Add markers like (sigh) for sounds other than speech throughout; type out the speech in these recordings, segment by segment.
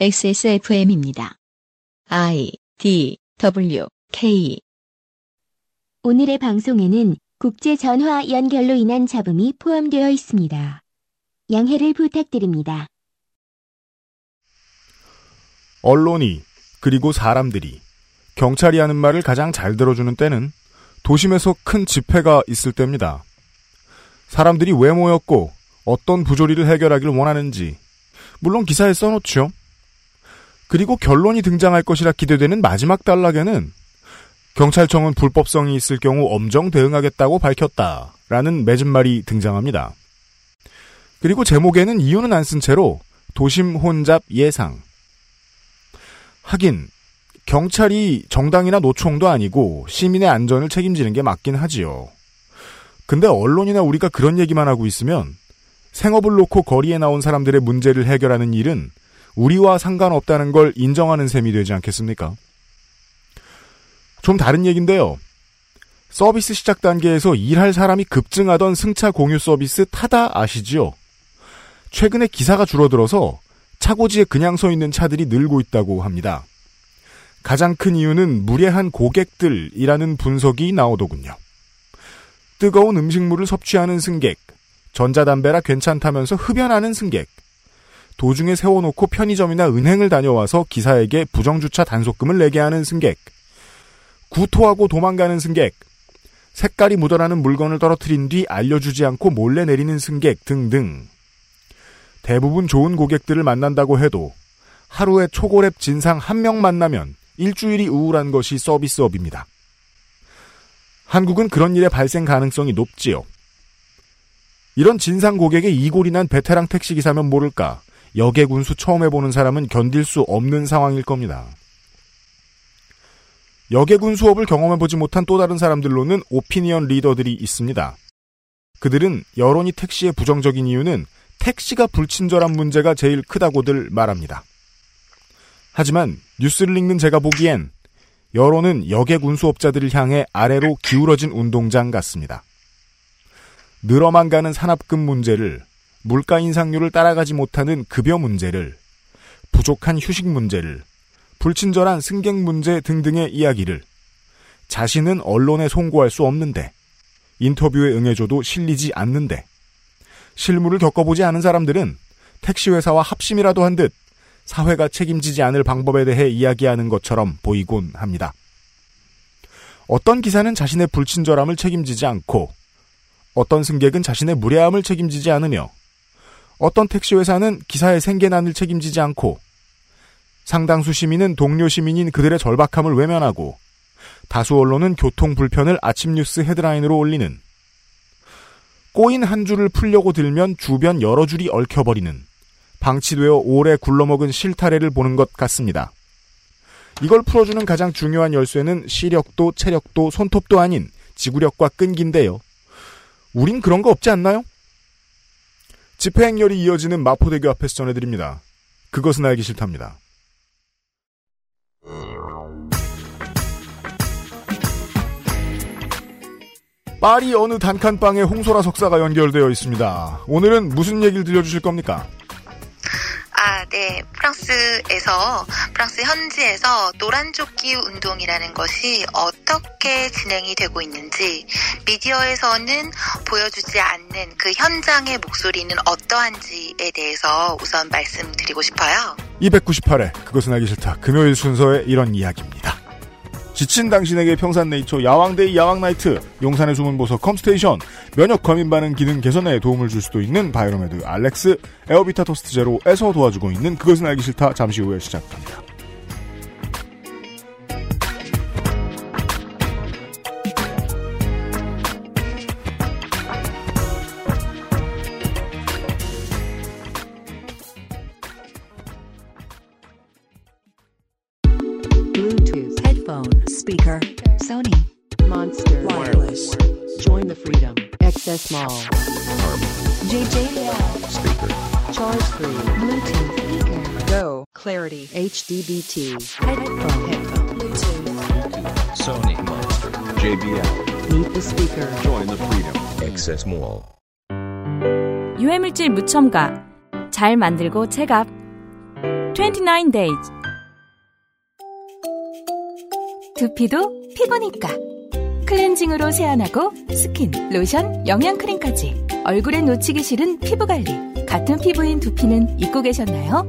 XSFM입니다. I D W K 오늘의 방송에는 국제 전화 연결로 인한 잡음이 포함되어 있습니다. 양해를 부탁드립니다. 언론이 그리고 사람들이 경찰이 하는 말을 가장 잘 들어주는 때는 도심에서 큰 집회가 있을 때입니다. 사람들이 왜 모였고 어떤 부조리를 해결하기를 원하는지 물론 기사에 써놓죠. 그리고 결론이 등장할 것이라 기대되는 마지막 단락에는 경찰청은 불법성이 있을 경우 엄정 대응하겠다고 밝혔다 라는 맺은 말이 등장합니다. 그리고 제목에는 이유는 안 쓴 채로 도심 혼잡 예상. 하긴 경찰이 정당이나 노총도 아니고 시민의 안전을 책임지는 게 맞긴 하지요. 근데 언론이나 우리가 그런 얘기만 하고 있으면 생업을 놓고 거리에 나온 사람들의 문제를 해결하는 일은 우리와 상관없다는 걸 인정하는 셈이 되지 않겠습니까? 좀 다른 얘기인데요. 서비스 시작 단계에서 일할 사람이 급증하던 승차 공유 서비스 타다 아시지요? 최근에 기사가 줄어들어서 차고지에 그냥 서 있는 차들이 늘고 있다고 합니다. 가장 큰 이유는 무례한 고객들이라는 분석이 나오더군요. 뜨거운 음식물을 섭취하는 승객, 전자담배라 괜찮다면서 흡연하는 승객, 도중에 세워놓고 편의점이나 은행을 다녀와서 기사에게 부정주차 단속금을 내게 하는 승객, 구토하고 도망가는 승객, 색깔이 묻어나는 물건을 떨어뜨린 뒤 알려주지 않고 몰래 내리는 승객 등등. 대부분 좋은 고객들을 만난다고 해도 하루에 초고랩 진상 한 명 만나면 일주일이 우울한 것이 서비스업입니다. 한국은 그런 일의 발생 가능성이 높지요. 이런 진상 고객의 이골이 난 베테랑 택시기사면 모를까 역의 군수 처음 해보는 사람은 견딜 수 없는 상황일 겁니다. 역의군 수업을 경험해보지 못한 또 다른 사람들로는 오피니언 리더들이 있습니다. 그들은 여론이 택시에 부정적인 이유는 택시가 불친절한 문제가 제일 크다고들 말합니다. 하지만 뉴스를 읽는 제가 보기엔 여론은 역의군 수업자들을 향해 아래로 기울어진 운동장 같습니다. 늘어만 가는 산업금 문제를 물가 인상률을 따라가지 못하는 급여 문제를 부족한 휴식 문제를 불친절한 승객 문제 등등의 이야기를 자신은 언론에 송고할 수 없는데 인터뷰에 응해줘도 실리지 않는데 실무를 겪어보지 않은 사람들은 택시회사와 합심이라도 한 듯 사회가 책임지지 않을 방법에 대해 이야기하는 것처럼 보이곤 합니다. 어떤 기사는 자신의 불친절함을 책임지지 않고 어떤 승객은 자신의 무례함을 책임지지 않으며 어떤 택시 회사는 기사의 생계난을 책임지지 않고 상당수 시민은 동료 시민인 그들의 절박함을 외면하고 다수 언론은 교통 불편을 아침 뉴스 헤드라인으로 올리는 꼬인 한 줄을 풀려고 들면 주변 여러 줄이 얽혀버리는 방치되어 오래 굴러먹은 실타래를 보는 것 같습니다. 이걸 풀어주는 가장 중요한 열쇠는 시력도 체력도 손톱도 아닌 지구력과 끈기인데요. 우린 그런 거 없지 않나요? 집회 행렬이 이어지는 마포대교 앞에서 전해드립니다. 그것은 알기 싫답니다. 파리 어느 단칸방에 홍소라 석사가 연결되어 있습니다. 오늘은 무슨 얘기를 들려주실 겁니까? 아, 네. 프랑스에서, 프랑스 현지에서 노란조끼 운동이라는 것이 어떻게 진행이 되고 있는지, 미디어에서는 보여주지 않는 그 현장의 목소리는 어떠한지에 대해서 우선 말씀드리고 싶어요. 298회, 그것은 알기 싫다. 금요일 순서의 이런 이야기입니다. 지친 당신에게 평산네이처 야왕데이 야왕나이트 용산의 숨은 보석 컴스테이션. 면역 과민 반응 기능 개선에 도움을 줄 수도 있는 바이로메드 알렉스. 에어비타 토스트 제로에서 도와주고 있는 그것은 알기 싫다. 잠시 후에 시작합니다. HDBT headphone headphone Bluetooth Sony Monster JBL meet the speaker Join the freedom Access Mall 유해물질 무첨가 잘 만들고 체갑 29 days. 두피도 피부니까. 클렌징으로 세안하고 스킨, 로션, 영양크림까지. 얼굴에 놓치기 싫은 피부 관리. 같은 피부인 두피는 잊고 계셨나요?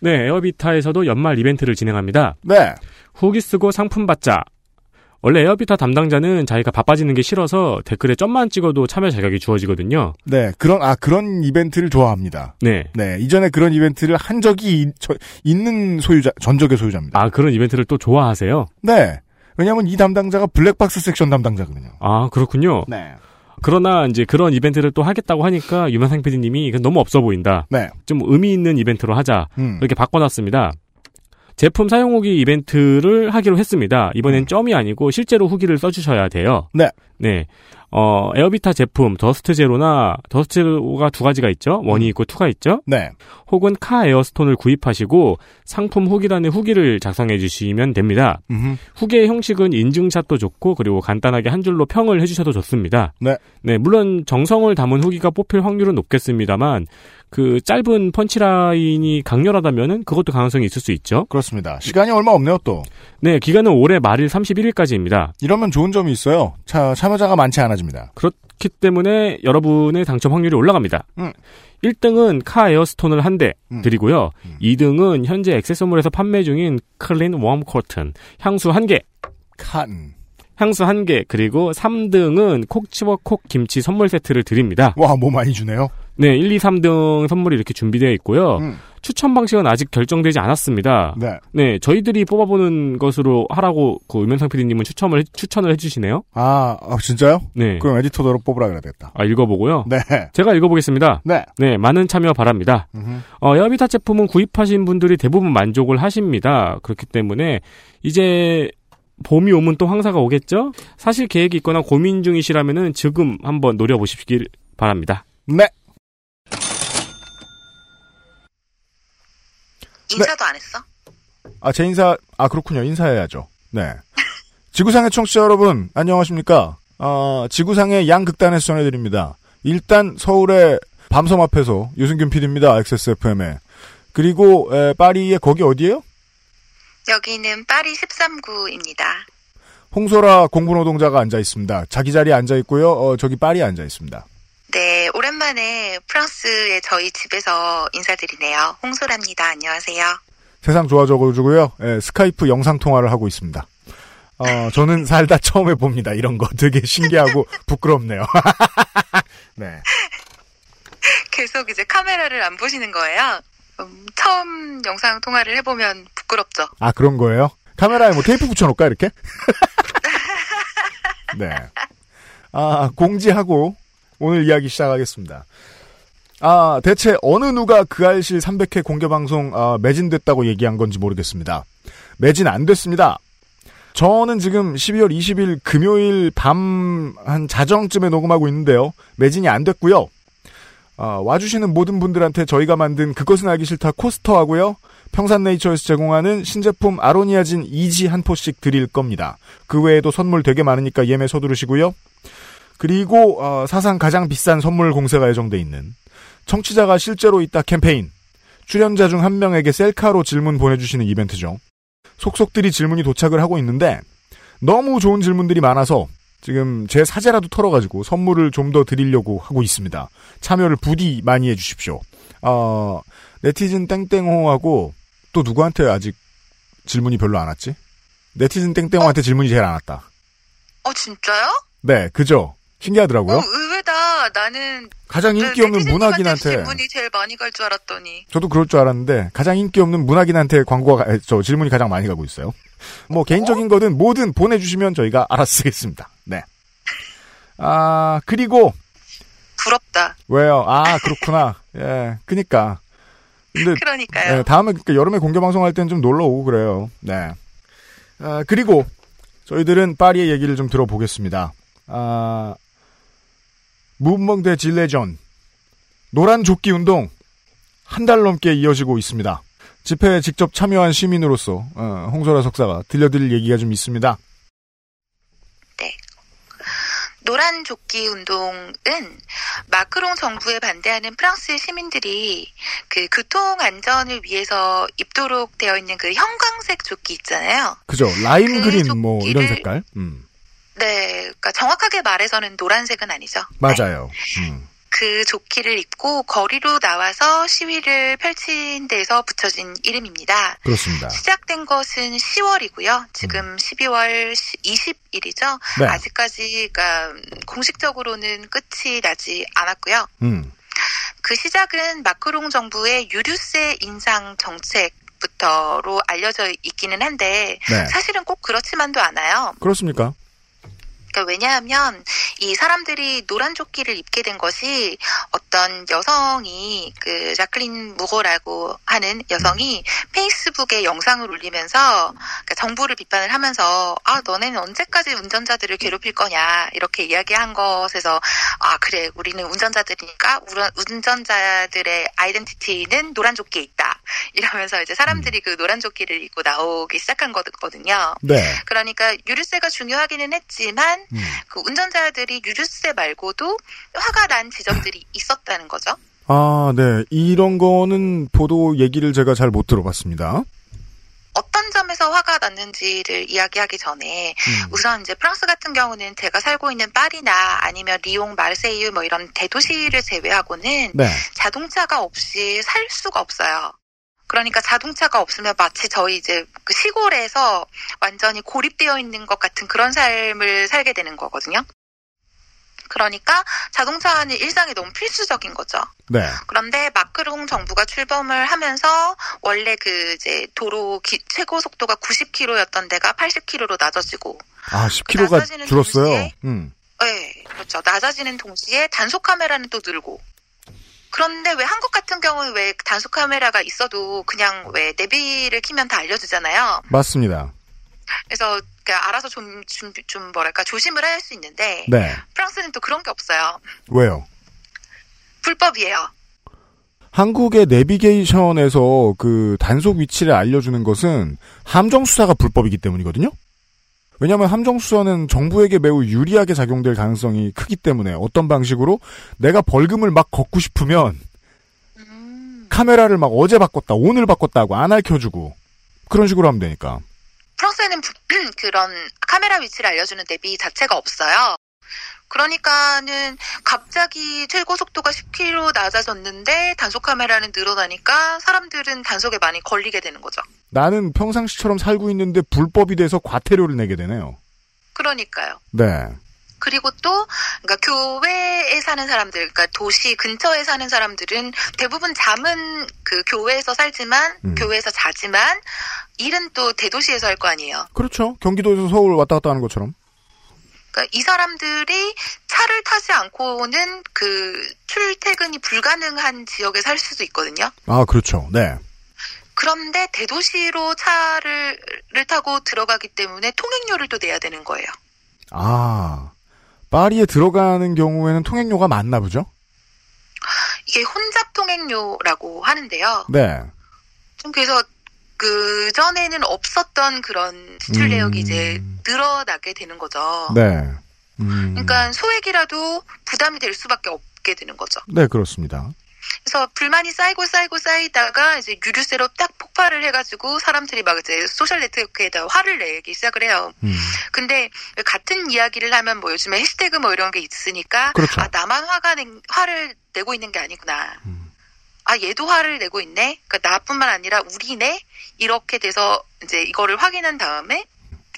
네, 에어비타에서도 연말 이벤트를 진행합니다. 네. 후기 쓰고 상품 받자. 원래 에어비타 담당자는 자기가 바빠지는 게 싫어서 댓글에 점만 찍어도 참여 자격이 주어지거든요. 네. 그런, 아, 그런 이벤트를 좋아합니다. 네. 네. 이전에 그런 이벤트를 한 적이 이- 저- 있는 소유자, 전적의 소유자입니다. 아, 그런 이벤트를 또 좋아하세요? 네. 왜냐하면 이 담당자가 블랙박스 섹션 담당자거든요. 아, 그렇군요. 네. 그러나 이제 그런 이벤트를 또 하겠다고 하니까 유명상 PD님이 이건 너무 없어 보인다. 네. 좀 의미 있는 이벤트로 하자. 음. 이렇게 바꿔놨습니다. 제품 사용 후기 이벤트를 하기로 했습니다. 이번엔 점이 아니고 실제로 후기를 써주셔야 돼요. 네. 네. 어, 에어비타 제품 더스트 제로나 더스트 제로가 두 가지가 있죠. one이 있고 two가 있죠. 네. 혹은 카 에어스톤을 구입하시고 상품 후기란에 후기를 작성해 주시면 됩니다. 음흠. 후기의 형식은 인증샷도 좋고 그리고 간단하게 한 줄로 평을 해 주셔도 좋습니다. 네. 네, 물론 정성을 담은 후기가 뽑힐 확률은 높겠습니다만 그 짧은 punchline이 강렬하다면은 그것도 가능성이 있을 수 있죠. 그렇습니다. 시간이 얼마 없네요, 또. 네, 기간은 올해 말일 31일까지입니다. 이러면 좋은 점이 있어요. 차, 참여자가 많지 않아집니다. 그렇기 때문에 여러분의 당첨 확률이 올라갑니다. 음. 1등은 카 에어스톤을 한대 음. 드리고요. 음. 2등은 현재 XS몰에서 판매 중인 클린 웜 코튼 향수 한 개, 칸. 향수 한 개, 그리고 3등은 콕 집어 콕 김치 선물 세트를 드립니다. 와, 뭐 많이 주네요. 네, 1, 2, 3등 선물이 이렇게 준비되어 있고요. 음. 추천 방식은 아직 결정되지 않았습니다. 네. 네, 저희들이 뽑아보는 것으로 하라고 그 유명상 PD님은 추천을, 해- 추천을 해주시네요. 아, 아, 진짜요? 네. 그럼 에디터더러 뽑으라 그래야 되겠다. 아, 읽어보고요. 네. 제가 읽어보겠습니다. 네. 네, 많은 참여 바랍니다. 음흠. 어, 에어비타 제품은 구입하신 분들이 대부분 만족을 하십니다. 그렇기 때문에 이제 봄이 오면 또 황사가 오겠죠? 사실 계획이 있거나 고민 중이시라면은 지금 한번 노려보시길 바랍니다. 네. 인사도 안 했어? 아, 제 인사, 아, 그렇군요. 인사해야죠. 네. 지구상의 청취자 여러분, 안녕하십니까. 아, 지구상의 양극단에서 전해드립니다. 일단, 서울의 밤섬 앞에서 유승균 PD입니다. XSFM에. 그리고, 에, 파리의 거기 어디예요 여기는 파리 13구입니다. 홍소라 공부노동자가 앉아 있습니다. 자기 자리에 앉아 있고요. 어, 저기 파리에 앉아 있습니다. 네, 오랜만에 프랑스의 저희 집에서 인사드리네요. 홍소라입니다. 안녕하세요. 세상 좋아져가지고요. 예, 스카이프 영상 통화를 하고 있습니다. 어, 저는 (laughs) 살다 처음 해봅니다. 이런 거 되게 신기하고 (laughs) 부끄럽네요. (laughs) 네. 계속 이제 카메라를 안 보시는 거예요. 음, 처음 영상 통화를 해보면 부끄럽죠. 아, 그런 거예요? 카메라에 뭐 테이프 붙여놓을까, 이렇게? 네. 아, 공지하고 오늘 이야기 시작하겠습니다. 아, 대체 어느 누가 그 알실 300회 공개방송, 아, 매진됐다고 얘기한 건지 모르겠습니다. 매진 안 됐습니다. 저는 지금 12월 20일 금요일 밤 한 자정쯤에 녹음하고 있는데요. 매진이 안 됐고요. 아, 와주시는 모든 분들한테 저희가 만든 그것은 알기 싫다 코스터하고요. 평산네이처에서 제공하는 신제품 아로니아진 2지 한 포씩 드릴 겁니다. 그 외에도 선물 되게 많으니까 예매 서두르시고요. 그리고 어, 사상 가장 비싼 선물 공세가 예정돼 있는 청취자가 실제로 있다 캠페인 출연자 중 한 명에게 셀카로 질문 보내주시는 이벤트죠. 속속들이 질문이 도착을 하고 있는데 너무 좋은 질문들이 많아서 지금 제 사제라도 털어가지고 선물을 좀 더 드리려고 하고 있습니다. 참여를 부디 많이 해주십시오. 어, 네티즌 땡땡호하고 또 누구한테 아직 질문이 별로 안 왔지? 네티즌 땡땡호한테 질문이 제일 안 왔다. 어, 진짜요? 네, 그죠? 신기하더라고요. 어, 의외다. 나는 가장 인기 없는 문학인한테 질문이 제일 많이 갈 줄 알았더니. 저도 그럴 줄 알았는데 가장 인기 없는 문학인한테 광고가 가- 저 질문이 가장 많이 가고 있어요. 뭐 개인적인 거든 뭐든 보내주시면 저희가 알아서 쓰겠습니다. 네. 아 그리고 부럽다. 왜요? 아 그렇구나. 예, 그니까 근데 그러니까요. 네, 다음에 그러니까 여름에 공개 방송할 때는 좀 놀러 오고 그래요. 네. 아, 그리고 저희들은 파리의 얘기를 좀 들어보겠습니다. 아, 무브멍대 질레전 노란 조끼 운동 한 달 넘게 이어지고 있습니다. 집회에 직접 참여한 시민으로서 어, 홍소라 석사가 들려드릴 얘기가 좀 있습니다. 노란 조끼 운동은 마크롱 정부에 반대하는 프랑스 시민들이 그 교통 안전을 위해서 입도록 되어 있는 그 형광색 조끼 있잖아요. 그죠? 라임 그 그린 뭐 이런 색깔. 음, 네, 그러니까 정확하게 말해서는 노란색은 아니죠. 네. 맞아요. 음. 그 조끼를 입고 거리로 나와서 시위를 펼친 데서 붙여진 이름입니다. 그렇습니다. 시작된 것은 10월이고요. 지금 12월 20일이죠. 네. 아직까지 그러니까 공식적으로는 끝이 나지 않았고요. 음. 그 시작은 마크롱 정부의 유류세 인상 정책 부터로 알려져 있기는 한데 네. 사실은 꼭 그렇지만도 않아요. 그렇습니까? 그러니까 왜냐하면 이 사람들이 노란 조끼를 입게 된 것이 어떤 여성이 그 자클린 무고라고 하는 여성이 페이스북에 영상을 올리면서 그러니까 정부를 비판을 하면서 아 너네는 언제까지 운전자들을 괴롭힐 거냐 이렇게 이야기한 것에서 아 그래 우리는 운전자들이니까 운전자들의 아이덴티티는 노란 조끼에 있다 이러면서 이제 사람들이 그 노란 조끼를 입고 나오기 시작한 거거든요. 네. 그러니까 유류세가 중요하기는 했지만 음. 그 운전자들이 유류세 말고도 화가 난 지점들이 있었다는 거죠. 아, 네. 이런 거는 보도 얘기를 제가 잘 못 들어봤습니다. 어떤 점에서 화가 났는지를 이야기하기 전에 음. 우선 이제 프랑스 같은 경우는 제가 살고 있는 파리나 아니면 리옹, 마르세유 뭐 이런 대도시를 제외하고는 네. 자동차가 없이 살 수가 없어요. 그러니까 자동차가 없으면 마치 저희 이제 그 시골에서 완전히 고립되어 있는 것 같은 그런 삶을 살게 되는 거거든요. 그러니까 자동차는 일상에 너무 필수적인 거죠. 네. 그런데 마크롱 정부가 출범을 하면서 원래 그 이제 도로 기- 최고 속도가 90km였던 데가 80km로 낮아지고 아, 낮아지는 10kg가 줄었어요. 동시에 음. 네, 그렇죠. 낮아지는 동시에 단속 카메라는 또 늘고. 그런데 왜 한국 같은 경우는 왜 단속 카메라가 있어도 그냥 왜 내비를 키면 다 알려주잖아요. 맞습니다. 그래서 알아서 좀, 좀, 좀 뭐랄까 조심을 할 수 있는데 네. 프랑스는 또 그런 게 없어요. 왜요? 불법이에요. 한국의 내비게이션에서 그 단속 위치를 알려주는 것은 함정 수사가 불법이기 때문이거든요. 왜냐하면 함정 수사는 정부에게 매우 유리하게 작용될 가능성이 크기 때문에 어떤 방식으로 내가 벌금을 막 걷고 싶으면 음, 카메라를 막 어제 바꿨다, 오늘 바꿨다 하고 안 알려주고 그런 식으로 하면 되니까. 프랑스에는 부- (clears throat) 그런 카메라 위치를 알려주는 내비 자체가 없어요. 그러니까는 갑자기 최고 속도가 10km 낮아졌는데 단속 카메라는 늘어나니까 사람들은 단속에 많이 걸리게 되는 거죠. 나는 평상시처럼 살고 있는데 불법이 돼서 과태료를 내게 되네요. 그러니까요. 네. 그리고 또 그러니까 교외에 사는 사람들, 그러니까 도시 근처에 사는 사람들은 대부분 잠은 그 교외에서 살지만 음. 교외에서 자지만 일은 또 대도시에서 할 거 아니에요. 그렇죠. 경기도에서 서울 왔다 갔다 하는 것처럼. 그러니까 이 사람들이 차를 타지 않고는 그 출퇴근이 불가능한 지역에 살 수도 있거든요. 아, 그렇죠. 네. 그런데 대도시로 차를 를 타고 들어가기 때문에 통행료를 또 내야 되는 거예요. 아, 파리에 들어가는 경우에는 통행료가 많나 보죠? 이게 혼잡 통행료라고 하는데요. 네. 좀 그래서 그 전에는 없었던 그런 지출 음. 내역이 이제 늘어나게 되는 거죠. 네. 음, 그러니까 소액이라도 부담이 될 수밖에 없게 되는 거죠. 네, 그렇습니다. 그래서 불만이 쌓이고 쌓이고 쌓이다가 이제 유류세로 딱 폭발을 해가지고 사람들이 막 이제 소셜 네트워크에다 화를 내기 시작을 해요. 음, 근데 같은 이야기를 하면 뭐 요즘에 해시태그 뭐 이런 게 있으니까 그렇죠. 아 나만 화가 낸, 화를 내고 있는 게 아니구나. 음. 아 얘도 화를 내고 있네. 그러니까 나뿐만 아니라 우리네 이렇게 돼서 이제 이거를 확인한 다음에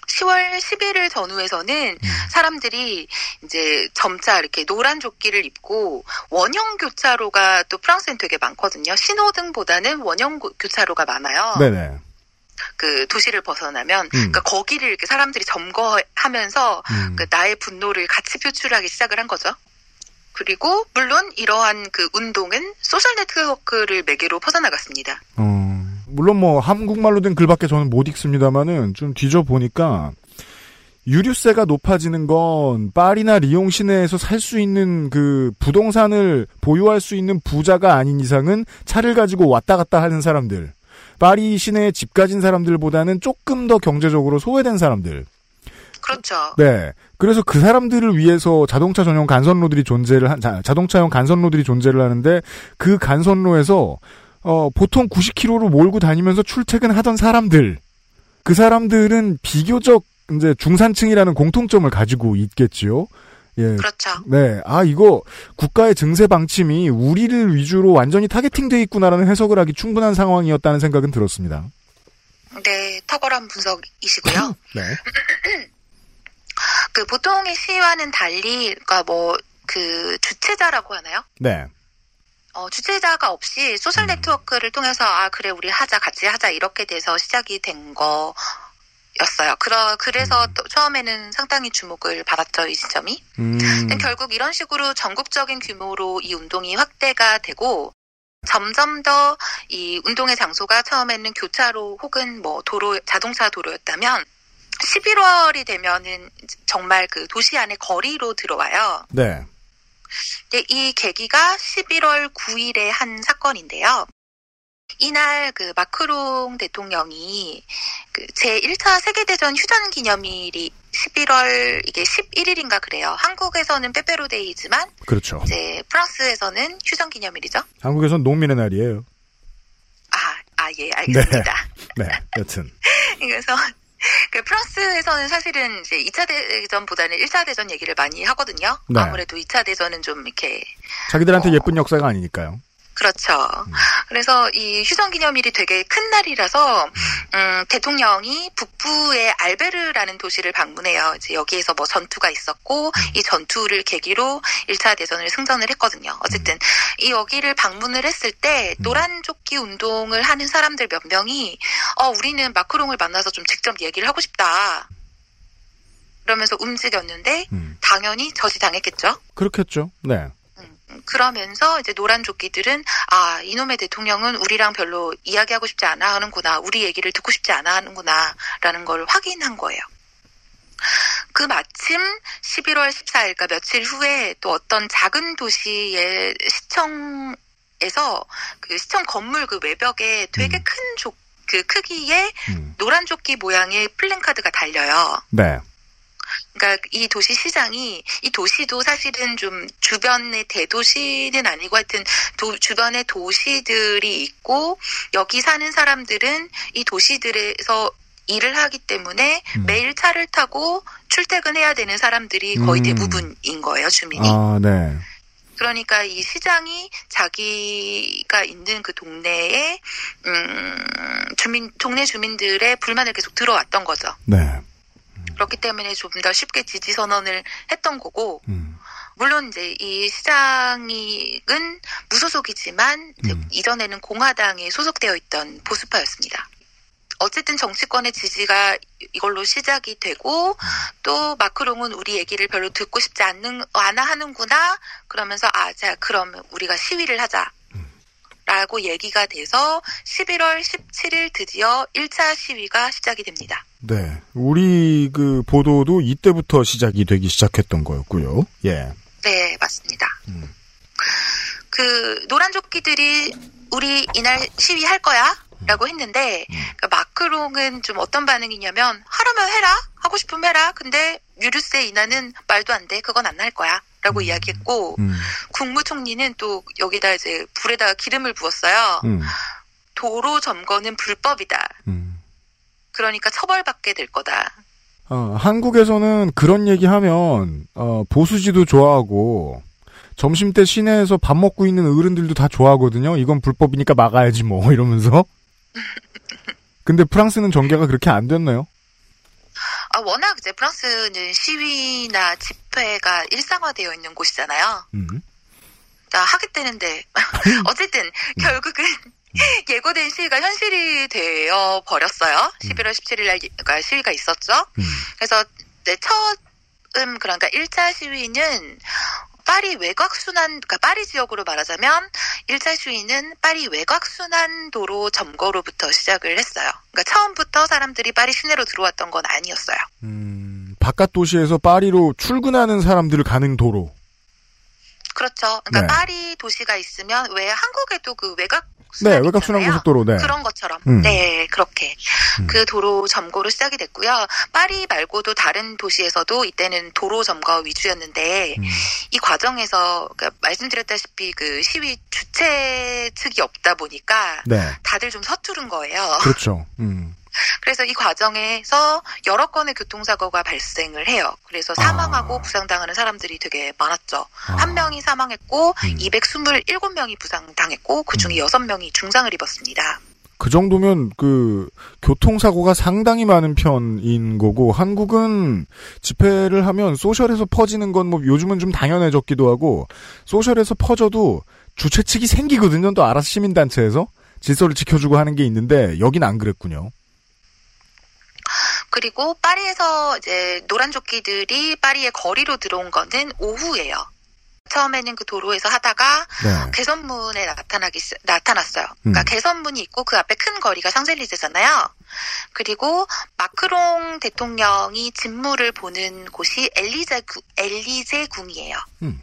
10월 11일 전후에서는 음. 사람들이 이제 점차 이렇게 노란 조끼를 입고 원형 교차로가 또 프랑스엔 되게 많거든요. 신호등보다는 원형 고- 교차로가 많아요. 네네. 그 도시를 벗어나면 음. 그러니까 거기를 이렇게 사람들이 점거하면서 음. 그 나의 분노를 같이 표출하기 시작을 한 거죠. 그리고 물론 이러한 그 운동은 social network를 매개로 퍼져나갔습니다. 어, 물론 뭐 한국말로 된 글밖에 저는 못 읽습니다만은 좀 뒤져 보니까 유류세가 높아지는 건 파리나 리옹 시내에서 살 수 있는 그 부동산을 보유할 수 있는 부자가 아닌 이상은 차를 가지고 왔다 갔다 하는 사람들. 파리 시내에 집 가진 사람들보다는 조금 더 경제적으로 소외된 사람들. 그렇죠. 네. 그래서 그 사람들을 위해서 자동차 전용 간선로들이 존재를 한, 자, 자동차용 간선로들이 존재를 하는데 그 간선로에서 어, 보통 90km로 몰고 다니면서 출퇴근하던 사람들. 그 사람들은 비교적 이제 중산층이라는 공통점을 가지고 있겠지요. 예. 그렇죠. 네. 아, 이거 국가의 증세 방침이 우리를 위주로 완전히 타겟팅돼 있구나라는 해석을 하기 충분한 상황이었다는 생각은 들었습니다. 네, 탁월한 분석이시고요. (laughs) 네. 그 보통의 시와는 달리, 그러니까 뭐 그 주체자라고 하나요? 네. 어, 주체자가 없이 소셜 네트워크를 통해서 아 그래 우리 하자 같이 하자 이렇게 돼서 시작이 된 거 였어요. 그러 그래서 또 처음에는 상당히 주목을 받았죠 이 지점이. 음. 결국 이런 식으로 전국적인 규모로 이 운동이 확대가 되고 점점 더 이 운동의 장소가 처음에는 교차로 혹은 뭐 도로 자동차 도로였다면 11월이 되면은 정말 그 도시 안의 거리로 들어와요. 네. 근데 이 계기가 11월 9일에 한 사건인데요. 이날 그 마크롱 대통령이 그 제1차 세계대전 휴전 기념일이 11월 이게 11일인가 그래요. 한국에서는 빼빼로데이지만 그렇죠. 이제 프랑스에서는 휴전 기념일이죠. 한국에선 농민의 날이에요. 아, 아, 예, 알겠습니다. 네. 여튼. (laughs) 그래서 (laughs) 그 프랑스에서는 사실은 이제 2차 대전보다는 1차 대전 얘기를 많이 하거든요. 네. 아무래도 2차 대전은 좀 이렇게 자기들한테 어. 예쁜 역사가 아니니까요. 그렇죠. 그래서 이 휴전 기념일이 되게 큰 날이라서 음, 대통령이 북부의 알베르라는 도시를 방문해요. 이제 여기에서 뭐 전투가 있었고 이 전투를 계기로 1차 대전을 승전을 했거든요. 어쨌든 이 여기를 방문을 했을 때 노란 조끼 운동을 하는 사람들 몇 명이 어 우리는 마크롱을 만나서 좀 직접 얘기를 하고 싶다. 그러면서 움직였는데 음. 당연히 저지당했겠죠. 그렇겠죠. 네. 그러면서 이제 노란 조끼들은 아 이놈의 대통령은 우리랑 별로 이야기하고 싶지 않아 하는구나 우리 얘기를 듣고 싶지 않아 하는구나라는 걸 확인한 거예요. 그 마침 11월 14일, 그러니까 며칠 후에 또 어떤 작은 도시의 시청에서 그 시청 건물 그 외벽에 되게 음. 큰 조, 그 크기의 음. 노란 조끼 모양의 플랜카드가 달려요. 네. 그러니까 이 도시 시장이 이 도시도 사실은 좀 주변의 대도시는 아니고 하여튼 도- 주변의 도시들이 있고 여기 사는 사람들은 이 도시들에서 일을 하기 때문에 음. 매일 차를 타고 출퇴근해야 되는 사람들이 거의 음. 대부분인 거예요 주민이. 아, 네. 그러니까 이 시장이 자기가 있는 그 동네에 음, 주민 동네 주민들의 불만을 계속 들어왔던 거죠. 네. 그렇기 때문에 좀 더 쉽게 지지 선언을 했던 거고 음. 물론 이제 이 시장은 무소속이지만 음. 이전에는 공화당에 소속되어 있던 보수파였습니다. 어쨌든 정치권의 지지가 이걸로 시작이 되고 또 마크롱은 우리 얘기를 별로 듣고 싶지 않는 않아 하는구나 그러면서 아 자 그럼 우리가 시위를 하자. 라고 얘기가 돼서 11월 17일 드디어 1차 시위가 시작이 됩니다. 네. 우리 그 보도도 이때부터 시작이 되기 시작했던 거였고요. 예. 네, 맞습니다. 음. 그 노란 조끼들이 우리 이날 시위할 거야? 라고 했는데 그러니까 마크롱은 좀 어떤 반응이냐면 하라면 해라 하고 싶으면 해라 근데 유류세 인하는 말도 안 돼 그건 안할 거야 라고 이야기했고 음. 국무총리는 또 여기다 이제 불에다가 기름을 부었어요 음. 도로 점거는 불법이다 음. 그러니까 처벌받게 될 거다 어, 한국에서는 그런 얘기하면 어, 보수지도 좋아하고 점심 때 시내에서 밥 먹고 있는 어른들도 다 좋아하거든요. 이건 불법이니까 막아야지 뭐 (laughs) 이러면서. 근데 프랑스는 전개가 그렇게 안 됐나요? 아 워낙 이제 프랑스는 시위나 집회가 일상화되어 있는 곳이잖아요 음. 다 하겠다는데 (laughs) 어쨌든 결국은 (laughs) 예고된 시위가 현실이 되어 버렸어요. 11월 17일 날 그러니까 시위가 있었죠. 음. 그래서 네, 처음 그러니까 1차 시위는 파리 외곽순환, 그러니까 파리 지역으로 말하자면 1차 시위는 파리 외곽순환도로 점거로부터 시작을 했어요. 그러니까 처음부터 사람들이 파리 시내로 들어왔던 건 아니었어요. 음, 바깥 도시에서 파리로 출근하는 사람들 가는 도로. 그렇죠. 그러니까 네. 파리 도시가 있으면 왜 한국에도 그 외곽 네, 순환 외곽 순환 있잖아요. 고속도로, 네. 그런 것처럼. 음. 네, 그렇게. 음. 그 도로 점거로 시작이 됐고요. 파리 말고도 다른 도시에서도 이때는 도로 점거 위주였는데 음. 이 과정에서 그러니까 말씀드렸다시피 그 시위 주최 측이 없다 보니까 네. 다들 좀 서투른 거예요. 그렇죠. 음. 그래서 이 과정에서 여러 건의 교통사고가 발생을 해요. 그래서 사망하고 아. 부상당하는 사람들이 되게 많았죠. 아. 한 명이 사망했고 음. 227명이 부상당했고 그중에 음. 6명이 중상을 입었습니다. 그 정도면 그 교통사고가 상당히 많은 편인 거고 한국은 집회를 하면 social에서 퍼지는 건 뭐 요즘은 좀 당연해졌기도 하고 social에서 퍼져도 주최 측이 생기거든요. 또 알아서 시민단체에서 질서를 지켜주고 하는 게 있는데 여긴 안 그랬군요. 그리고 파리에서 이제 노란 조끼들이 파리의 거리로 들어온 거는 오후예요. 처음에는 그 도로에서 하다가 네. 개선문에 나타나기 시- 나타났어요. 그러니까 음. 개선문이 있고 그 앞에 큰 거리가 샹젤리제잖아요. 그리고 마크롱 대통령이 진무를 보는 곳이 엘리제 구- 엘리제 궁이에요. 음.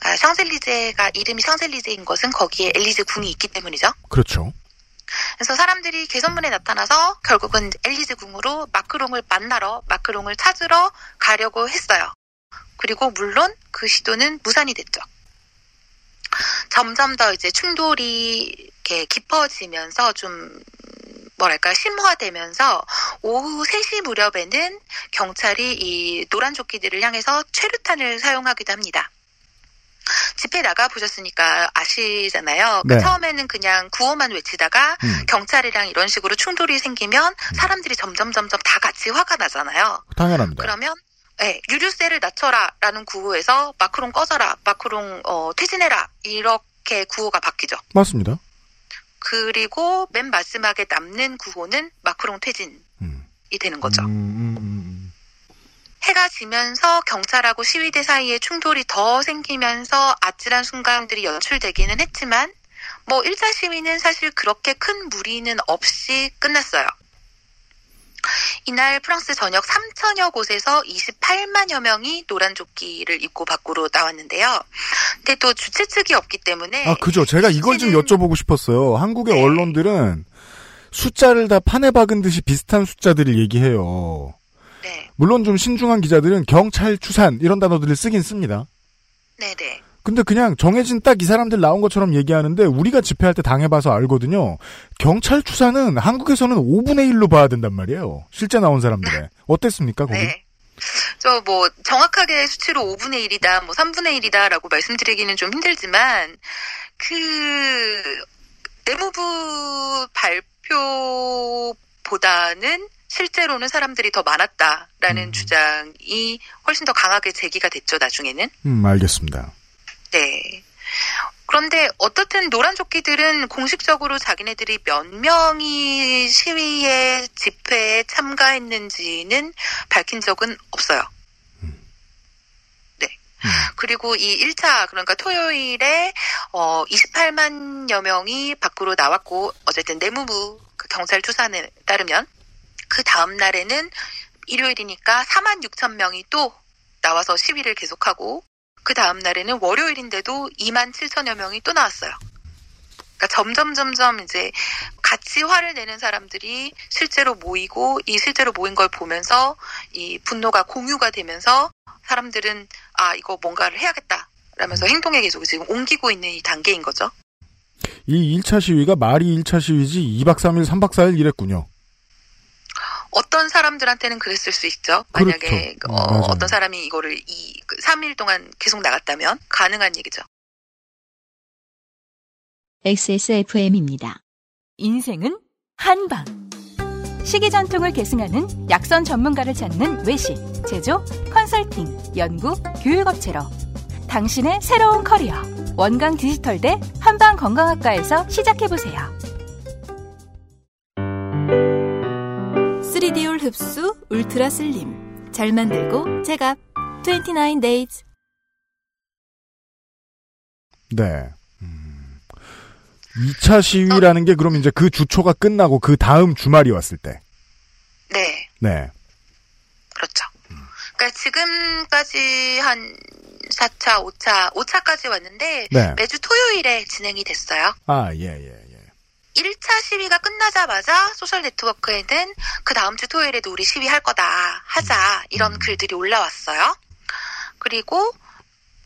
아, 샹젤리제가 이름이 샹젤리제인 것은 거기에 엘리제 궁이 있기 때문이죠. 그렇죠. 그래서 사람들이 개선문에 나타나서 결국은 엘리제 궁으로 마크롱을 만나러 마크롱을 찾으러 가려고 했어요. 그리고 물론 그 시도는 무산이 됐죠. 점점 더 이제 충돌이 이렇게 깊어지면서 좀 뭐랄까 심화되면서 오후 3시 무렵에는 경찰이 이 노란 조끼들을 향해서 최루탄을 사용하기도 합니다. 집회 나가 보셨으니까 아시잖아요. 그러니까 네. 처음에는 그냥 구호만 외치다가 음. 경찰이랑 이런 식으로 충돌이 생기면 사람들이 점점 점점 다 같이 화가 나잖아요. 당연합니다. 그러면 네, 유류세를 낮춰라라는 구호에서 마크롱 꺼져라, 마크롱 어, 퇴진해라 이렇게 구호가 바뀌죠. 맞습니다. 그리고 맨 마지막에 남는 구호는 마크롱 퇴진이 음. 되는 거죠. 음, 음, 음, 해가 지면서 경찰하고 시위대 사이에 충돌이 더 생기면서 아찔한 순간들이 연출되기는 했지만 뭐 1차 시위는 사실 그렇게 큰 무리는 없이 끝났어요. 이날 프랑스 전역 3천여 곳에서 28만여 명이 노란 조끼를 입고 밖으로 나왔는데요. 근데 또 주최 측이 없기 때문에 아, 그죠. 제가 이걸 좀 여쭤보고 싶었어요. 한국의 네. 언론들은 숫자를 다 판에 박은 듯이 비슷한 숫자들을 얘기해요. 네, 물론 좀 신중한 기자들은 경찰 추산 이런 단어들을 쓰긴 씁니다. 네, 네. 근데 그냥 정해진 딱 이 사람들 나온 것처럼 얘기하는데 우리가 집회할 때 당해봐서 알거든요. 경찰 추산은 한국에서는 5분의 1로 봐야 된단 말이에요. 실제 나온 사람들의. 어땠습니까, 거기? 네. 저 뭐 정확하게 수치로 5분의 1이다, 뭐 3분의 1이다라고 말씀드리기는 좀 힘들지만 그 내무부 발표보다는 실제로는 사람들이 더 많았다라는 음. 주장이 훨씬 더 강하게 제기가 됐죠, 나중에는. 음, 알겠습니다. 네. 그런데 어떻든 노란 조끼들은 공식적으로 자기네들이 몇 명이 시위에 집회에 참가했는지는 밝힌 적은 없어요. 네. 그리고 이 1차 그러니까 토요일에 어 28만여 명이 밖으로 나왔고 어쨌든 내무부 그 경찰 추산에 따르면 그 다음 날에는 일요일이니까 4만 6천 명이 또 나와서 시위를 계속하고 그 다음 날에는 월요일인데도 2만 7천여 명이 또 나왔어요. 그러니까 점점 점점 이제 같이 화를 내는 사람들이 실제로 모이고 이 실제로 모인 걸 보면서 이 분노가 공유가 되면서 사람들은 아 이거 뭔가를 해야겠다. 라면서 행동에 계속 지금 옮기고 있는 이 단계인 거죠. 이 1차 시위가 말이 1차 시위지 2박 3일, 3박 4일 이랬군요. 어떤 사람들한테는 그랬을 수 있죠. 만약에 그렇죠. 어, 맞아요. 어떤 사람이 이거를 이 3일 동안 계속 나갔다면 가능한 얘기죠. XSFM입니다. 인생은 한방. 시기 전통을 계승하는 약선 전문가를 찾는 외식, 제조, 컨설팅, 연구, 교육업체로 당신의 새로운 커리어 원광 디지털대 한방 건강학과에서 시작해 보세요. 흡수 울트라 슬림 잘 만들고 제갑 29 days 네. 음. 2차 시위라는 게 그럼 이제 그 주초가 끝나고 그 다음 주말이 왔을 때. 네, 네. 그렇죠. 그러니까 지금까지 한 4차, 5차, 5차까지 왔는데 네. 매주 토요일에 진행이 됐어요. 아, 예, 예, 예. 1차 시위가 끝나자마자 소셜 네트워크에는 그 다음 주 토요일에도 우리 시위할 거다. 하자. 이런 음. 글들이 올라왔어요. 그리고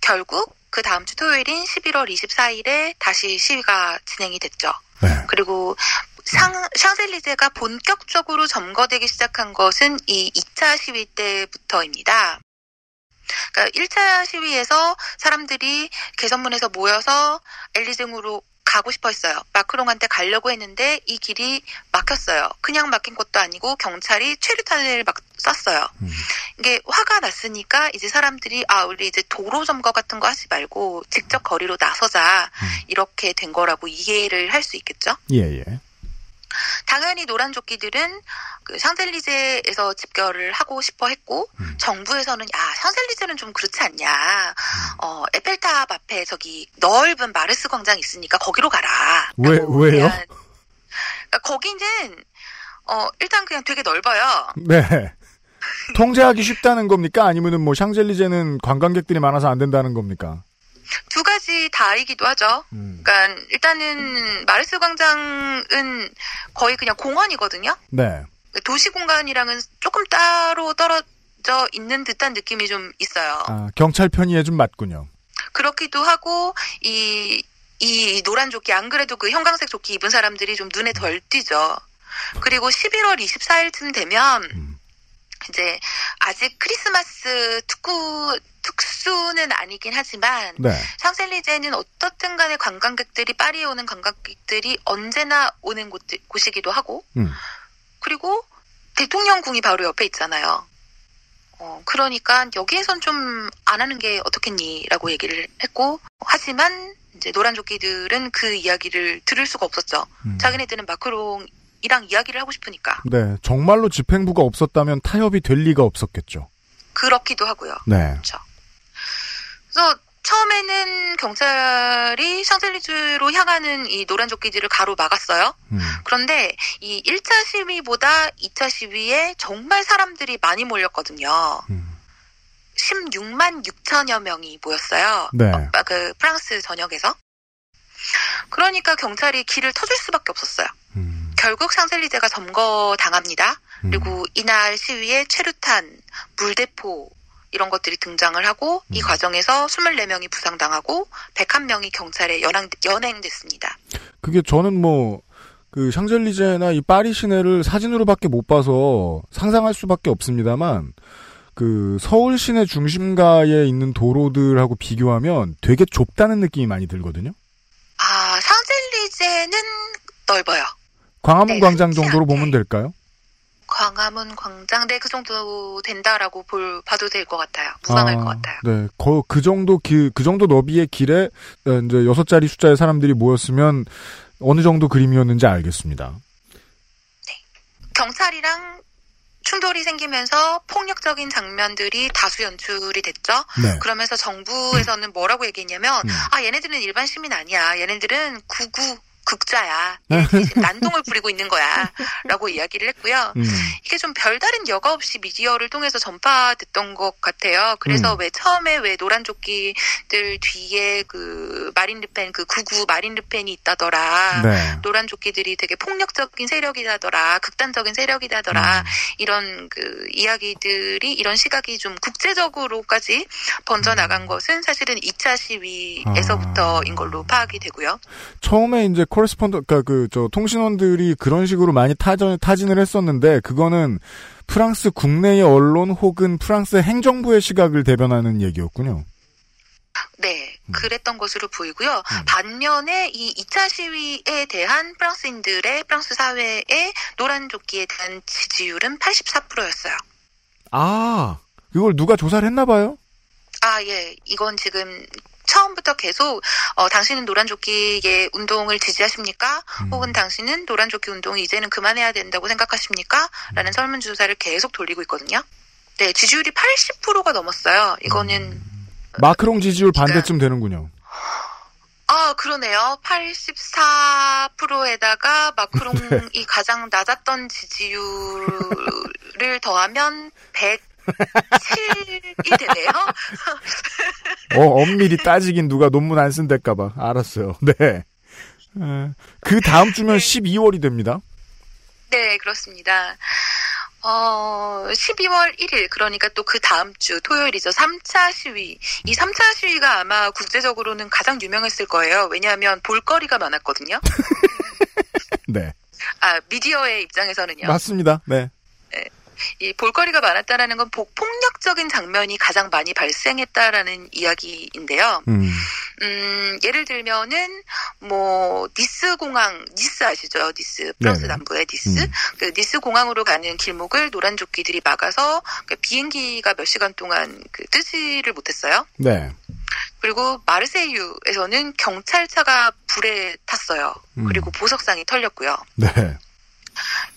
결국 그 다음 주 토요일인 11월 24일에 다시 시위가 진행이 됐죠. 네. 그리고 상, 샹젤리제가 본격적으로 점거되기 시작한 것은 이 2차 시위 때부터입니다. 그러니까 1차 시위에서 사람들이 개선문에서 모여서 엘리증으로 가고 싶어 했어요. 마크롱한테 가려고 했는데 이 길이 막혔어요. 그냥 막힌 것도 아니고 경찰이 최루탄을 막 쐈어요. 음. 이게 화가 났으니까 이제 사람들이 아 우리 이제 도로 점거 같은 거 하지 말고 직접 거리로 나서자 이렇게 된 거라고 이해를 할 수 있겠죠. 예, 예. 당연히 노란 조끼들은 그 샹젤리제에서 집결을 하고 싶어 했고 음. 정부에서는 야 샹젤리제는 좀 그렇지 않냐 어 에펠탑 앞에 저기 넓은 마르스 광장 있으니까 거기로 가라 왜- 라고 왜요? 그러니까 거기는 어 일단 그냥 되게 넓어요 네. 통제하기 쉽다는 겁니까? 아니면은 뭐 샹젤리제는 관광객들이 많아서 안 된다는 겁니까? 두 가지 다이기도 하죠 음. 그러니까 일단은 마르스 광장은 거의 그냥 공원이거든요 네. 도시 공간이랑은 조금 따로 떨어져 있는 듯한 느낌이 좀 있어요. 아, 경찰 편의에 좀 맞군요. 그렇기도 하고 이, 이 노란 조끼 안 그래도 그 형광색 조끼 입은 사람들이 좀 눈에 덜 띄죠. 그리고 11월 24일쯤 되면 음. 이제 아직 크리스마스 특구 특수는 아니긴 하지만 네. 샹셀리제는 어떻든 간에 관광객들이 파리에 오는 관광객들이 언제나 오는 곳, 곳이기도 하고 음. 그리고 대통령궁이 바로 옆에 있잖아요. 어, 그러니까 여기에선 좀 안 하는 게 어떻겠니라고 얘기를 했고 하지만 이제 노란 조끼들은 그 이야기를 들을 수가 없었죠. 음. 자기네들은 마크롱이랑 이야기를 하고 싶으니까 네. 정말로 집행부가 없었다면 타협이 될 리가 없었겠죠. 그렇기도 하고요. 네. 그렇죠. 그래서 처음에는 경찰이 샹젤리제로 향하는 이 노란 조끼들을 가로 막았어요. 음. 그런데 이 1차 시위보다 2차 시위에 정말 사람들이 많이 몰렸거든요. 음. 16만 6천여 명이 모였어요. 네. 어, 그 프랑스 전역에서. 그러니까 경찰이 길을 터줄 수밖에 없었어요. 음. 결국 샹젤리제가 점거 당합니다. 음. 그리고 이날 시위에 최루탄, 물대포 이런 것들이 등장을 하고 이 음. 과정에서 24명이 부상당하고 101명이 경찰에 연행, 연행됐습니다. 그게 저는 뭐, 그 샹젤리제나 이 파리 시내를 사진으로밖에 못 봐서 상상할 수밖에 없습니다만, 그 서울 시내 중심가에 있는 도로들하고 비교하면 되게 좁다는 느낌이 많이 들거든요. 아, 샹젤리제는 넓어요. 광화문 네, 광장 정도로. 보면 될까요? 광화문 광장 네그 정도 된다라고 볼 봐도 될 것 같아요. 무방할 아, 것 같아요. 네, 거, 그 정도 기, 그 정도 너비의 길에 어, 이제 여섯 자리 숫자의 사람들이 모였으면 어느 정도 그림이었는지 알겠습니다. 경찰이랑 충돌이 생기면서 폭력적인 장면들이 다수 연출이 됐죠. 네. 그러면서 정부에서는 뭐라고 얘기했냐면 음. 아 얘네들은 일반 시민 아니야. 얘네들은 구구 극자야. 지금 난동을 부리고 있는 거야. 라고 이야기를 했고요. 음, 이게 좀 별다른 여과 없이 미디어를 통해서 전파됐던 것 같아요. 그래서 음. 왜 처음에 왜 노란 조끼들 뒤에 그 마린 르펜 그 구구 마린 르펜이 있다더라. 네. 노란 조끼들이 되게 폭력적인 세력이다더라, 극단적인 세력이다더라, 음. 이런 그 이야기들이, 이런 시각이 좀 국제적으로까지 번져나간 것은 사실은 2차 시위에서부터인 아. 걸로 파악이 되고요. 처음에 이제 코레스폰더, 그니까 그, 저, 통신원들이 그런 식으로 많이 타전, 타진을 했었는데, 그거는 프랑스 국내의 언론 혹은 프랑스 행정부의 시각을 대변하는 얘기였군요. 네, 음. 그랬던 것으로 보이고요. 음. 반면에 이 2차 시위에 대한 프랑스인들의 프랑스 사회의 노란 조끼에 대한 지지율은 84%였어요. 아, 이걸 누가 조사를 했나 봐요? 아, 예. 이건 지금 처음부터 계속 어, 당신은 노란조끼의 운동을 지지하십니까? 음. 혹은 당신은 노란조끼 운동을 이제는 그만해야 된다고 생각하십니까? 라는 음. 설문조사를 계속 돌리고 있거든요. 네, 지지율이 80%가 넘었어요. 이거는 마크롱 지지율 반대쯤 되는군요. 아, 그러네요. 84%에다가 마크롱이 (laughs) 가장 낮았던 지지율을 더하면 107이 되네요. 어, 엄밀히 따지긴 누가 논문 안 쓴댈까봐. 알았어요. (laughs) 네. 에, 그 다음 주면 12월이 됩니다. 네, 그렇습니다. 어, 12월 1일, 그러니까 또 그 다음 주 토요일이죠. 3차 시위. 이 3차 시위가 아마 국제적으로는 가장 유명했을 거예요. 왜냐하면 볼거리가 많았거든요. (laughs) 네. 아, 미디어의 입장에서는요. 맞습니다. 네. 이 볼거리가 많았다라는 건 복- 폭력적인 장면이 가장 많이 발생했다라는 이야기인데요. 음. 음, 예를 들면은 뭐 니스 공항, 니스 아시죠? 니스 프랑스 네네. 남부의 니스. 음. 그 니스 공항으로 가는 길목을 노란 조끼들이 막아서 그 비행기가 몇 시간 동안 그 뜨지를 못했어요. 네. 그리고 마르세유에서는 경찰차가 불에 탔어요. 음. 그리고 보석상이 털렸고요. 네.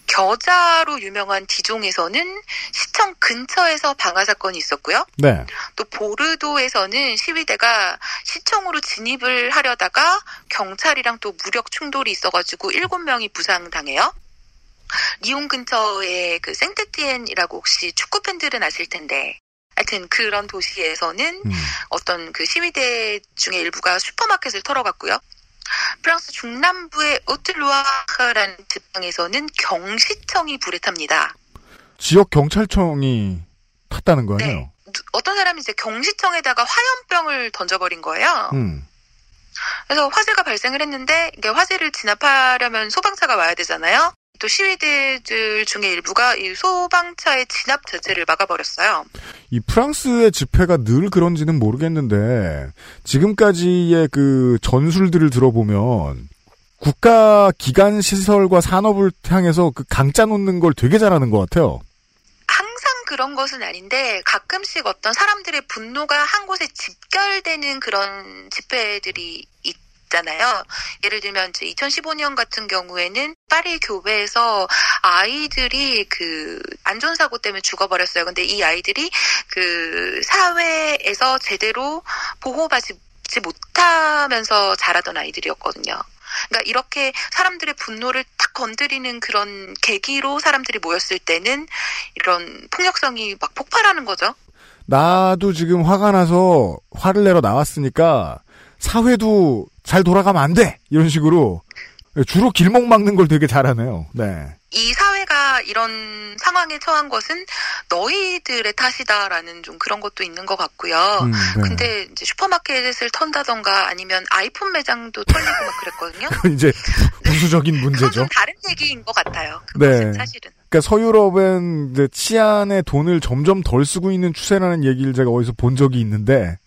겨자로 유명한 디종에서는 시청 근처에서 방화 사건이 있었고요. 네. 또 보르도에서는 시위대가 시청으로 진입을 하려다가 경찰이랑 또 무력 충돌이 있어가지고 일곱 명이 부상당해요. 리옹 근처에 그 생테티엔이라고 혹시 축구 팬들은 아실 텐데. 하여튼 그런 도시에서는 음. 어떤 그 시위대 중에 일부가 슈퍼마켓을 털어갔고요. 프랑스 중남부의 오트루아라는 지방에서는 경시청이 불에 탑니다. 지역 경찰청이 탔다는 거 아니에요? 네. 누- 어떤 사람이 이제 경시청에다가 화염병을 던져버린 거예요. 음. 그래서 화재가 발생을 했는데 이게 화재를 진압하려면 소방차가 와야 되잖아요. 또 시위대들 중에 일부가 이 소방차의 진압 자체를 막아버렸어요. 이 프랑스의 집회가 늘 그런지는 모르겠는데 지금까지의 그 전술들을 들어보면 국가 기관 시설과 산업을 향해서 그 강짜 놓는 걸 되게 잘하는 것 같아요. 항상 그런 것은 아닌데 가끔씩 어떤 사람들의 분노가 한 곳에 집결되는 그런 집회들이 있잖아요. 예를 들면 이제 2015년 같은 경우에는 파리 교회에서 아이들이 그 안전사고 때문에 죽어버렸어요. 근데 이 아이들이 그 사회에서 제대로 보호받지 못하면서 자라던 아이들이었거든요. 그러니까 이렇게 사람들의 분노를 탁 건드리는 그런 계기로 사람들이 모였을 때는 이런 폭력성이 막 폭발하는 거죠. 나도 지금 화가 나서 화를 내러 나왔으니까 사회도 잘 돌아가면 안 돼! 이런 식으로 주로 길목 막는 걸 되게 잘하네요. 네. 이 사회가 이런 상황에 처한 것은 너희들의 탓이다라는 좀 그런 것도 있는 것 같고요. 음, 네. 근데 이제 슈퍼마켓을 턴다던가 아니면 아이폰 매장도 털리고 막 그랬거든요. (laughs) 그건 이제 부수적인 그건 문제죠. 좀 다른 얘기인 것 같아요. 그것은 네. 사실은. 그러니까 서유럽은 이제 치안에 돈을 점점 덜 쓰고 있는 추세라는 얘기를 제가 어디서 본 적이 있는데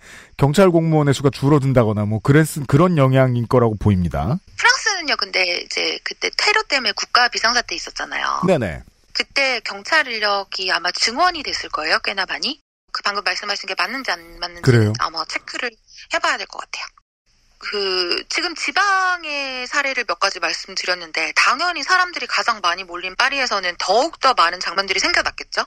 경찰 공무원의 수가 줄어든다거나 뭐 그랬 그런 영향인 거라고 보입니다. 프랑스는요, 근데 이제 그때 테러 때문에 국가 비상사태 있었잖아요. 네네. 그때 경찰 인력이 아마 증원이 됐을 거예요, 꽤나 많이. 그 방금 말씀하신 게 맞는지 안 맞는지 그래요? 아마 체크를 해봐야 될 것 같아요. 그 지금 지방의 사례를 몇 가지 말씀드렸는데 당연히 사람들이 가장 많이 몰린 파리에서는 더욱 더 많은 장면들이 생겨났겠죠.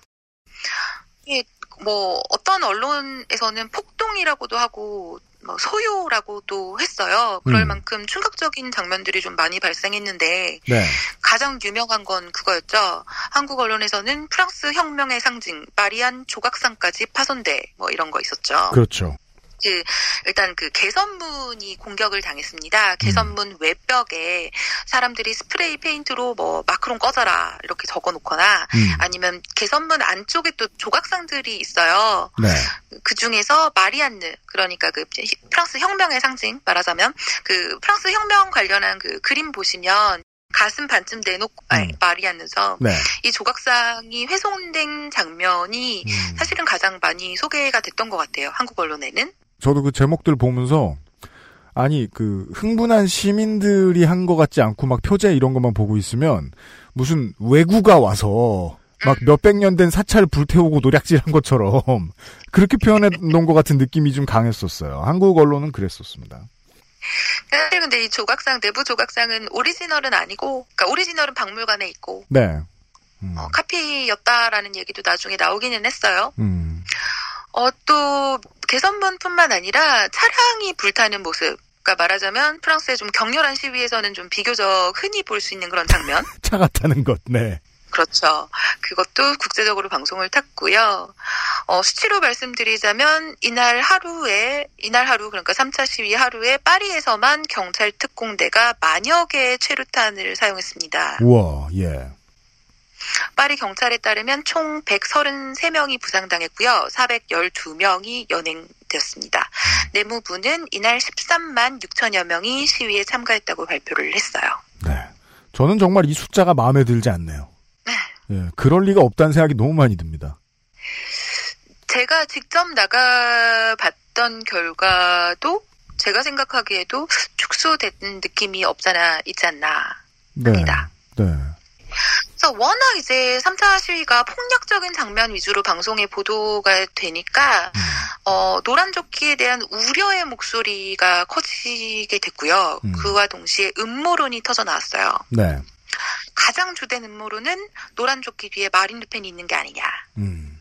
이게 뭐 어떤 언론에서는 폭동이라고도 하고 뭐 소요라고도 했어요. 그럴 음. 만큼 충격적인 장면들이 좀 많이 발생했는데 네. 가장 유명한 건 그거였죠. 한국 언론에서는 프랑스 혁명의 상징 마리안 조각상까지 파손돼 뭐 이런 거 있었죠. 그렇죠. 그 일단 그 개선문이 공격을 당했습니다. 개선문 외벽에 사람들이 스프레이 페인트로 뭐 마크롱 꺼져라 이렇게 적어놓거나 음. 아니면 개선문 안쪽에 또 조각상들이 있어요. 네. 그 중에서 마리안느 그러니까 그 히- 프랑스 혁명의 상징 말하자면 그 프랑스 혁명 관련한 그 그림 보시면 가슴 반쯤 내놓고 아니 음. 마리안느죠. 네. 이 조각상이 훼손된 장면이 음. 사실은 가장 많이 소개가 됐던 것 같아요. 한국 언론에는. 저도 그 제목들 보면서 아니 그 흥분한 시민들이 한 것 같지 않고 막 표제 이런 것만 보고 있으면 무슨 외구가 와서 막 몇백 년 된 사찰 불태우고 노략질한 것처럼 (laughs) 그렇게 표현해 놓은 것 같은 느낌이 좀 강했었어요. 한국 언론은 그랬었습니다. 사실 근데 이 조각상 내부 조각상은 오리지널은 아니고, 그러니까 오리지널은 박물관에 있고 네. 음. 어, 카피였다라는 얘기도 나중에 나오기는 했어요. 음. 어, 또 개선문뿐만 아니라 차량이 불타는 모습. 그러니까 말하자면 프랑스의 좀 격렬한 시위에서는 좀 비교적 흔히 볼 수 있는 그런 장면. (laughs) 차가 타는 것, 네. 그렇죠. 그것도 국제적으로 방송을 탔고요. 어, 수치로 말씀드리자면 이날 하루에 이날 하루 그러니까 3차 시위 하루에 파리에서만 경찰 특공대가 만여 개의 최루탄을 사용했습니다. 우와, 예. 파리 경찰에 따르면 총 133명이 부상당했고요. 412명이 연행되었습니다. 내무부는 이날 13만 6천여 명이 시위에 참가했다고 발표를 했어요. 네. 저는 정말 이 숫자가 마음에 들지 않네요. 예, 그럴 리가 없다는 생각이 너무 많이 듭니다. 제가 직접 나가 봤던 결과도 제가 생각하기에도 축소된 느낌이 없잖아 있지 않나. 네. 합니다. 네. 그래서 워낙 이제 3차 시위가 폭력적인 장면 위주로 방송에 보도가 되니까 음. 어, 노란 조끼에 대한 우려의 목소리가 커지게 됐고요. 음. 그와 동시에 음모론이 터져 나왔어요. 네. 가장 주된 음모론은 노란 조끼 뒤에 마린 르펜이 있는 게 아니냐. 음.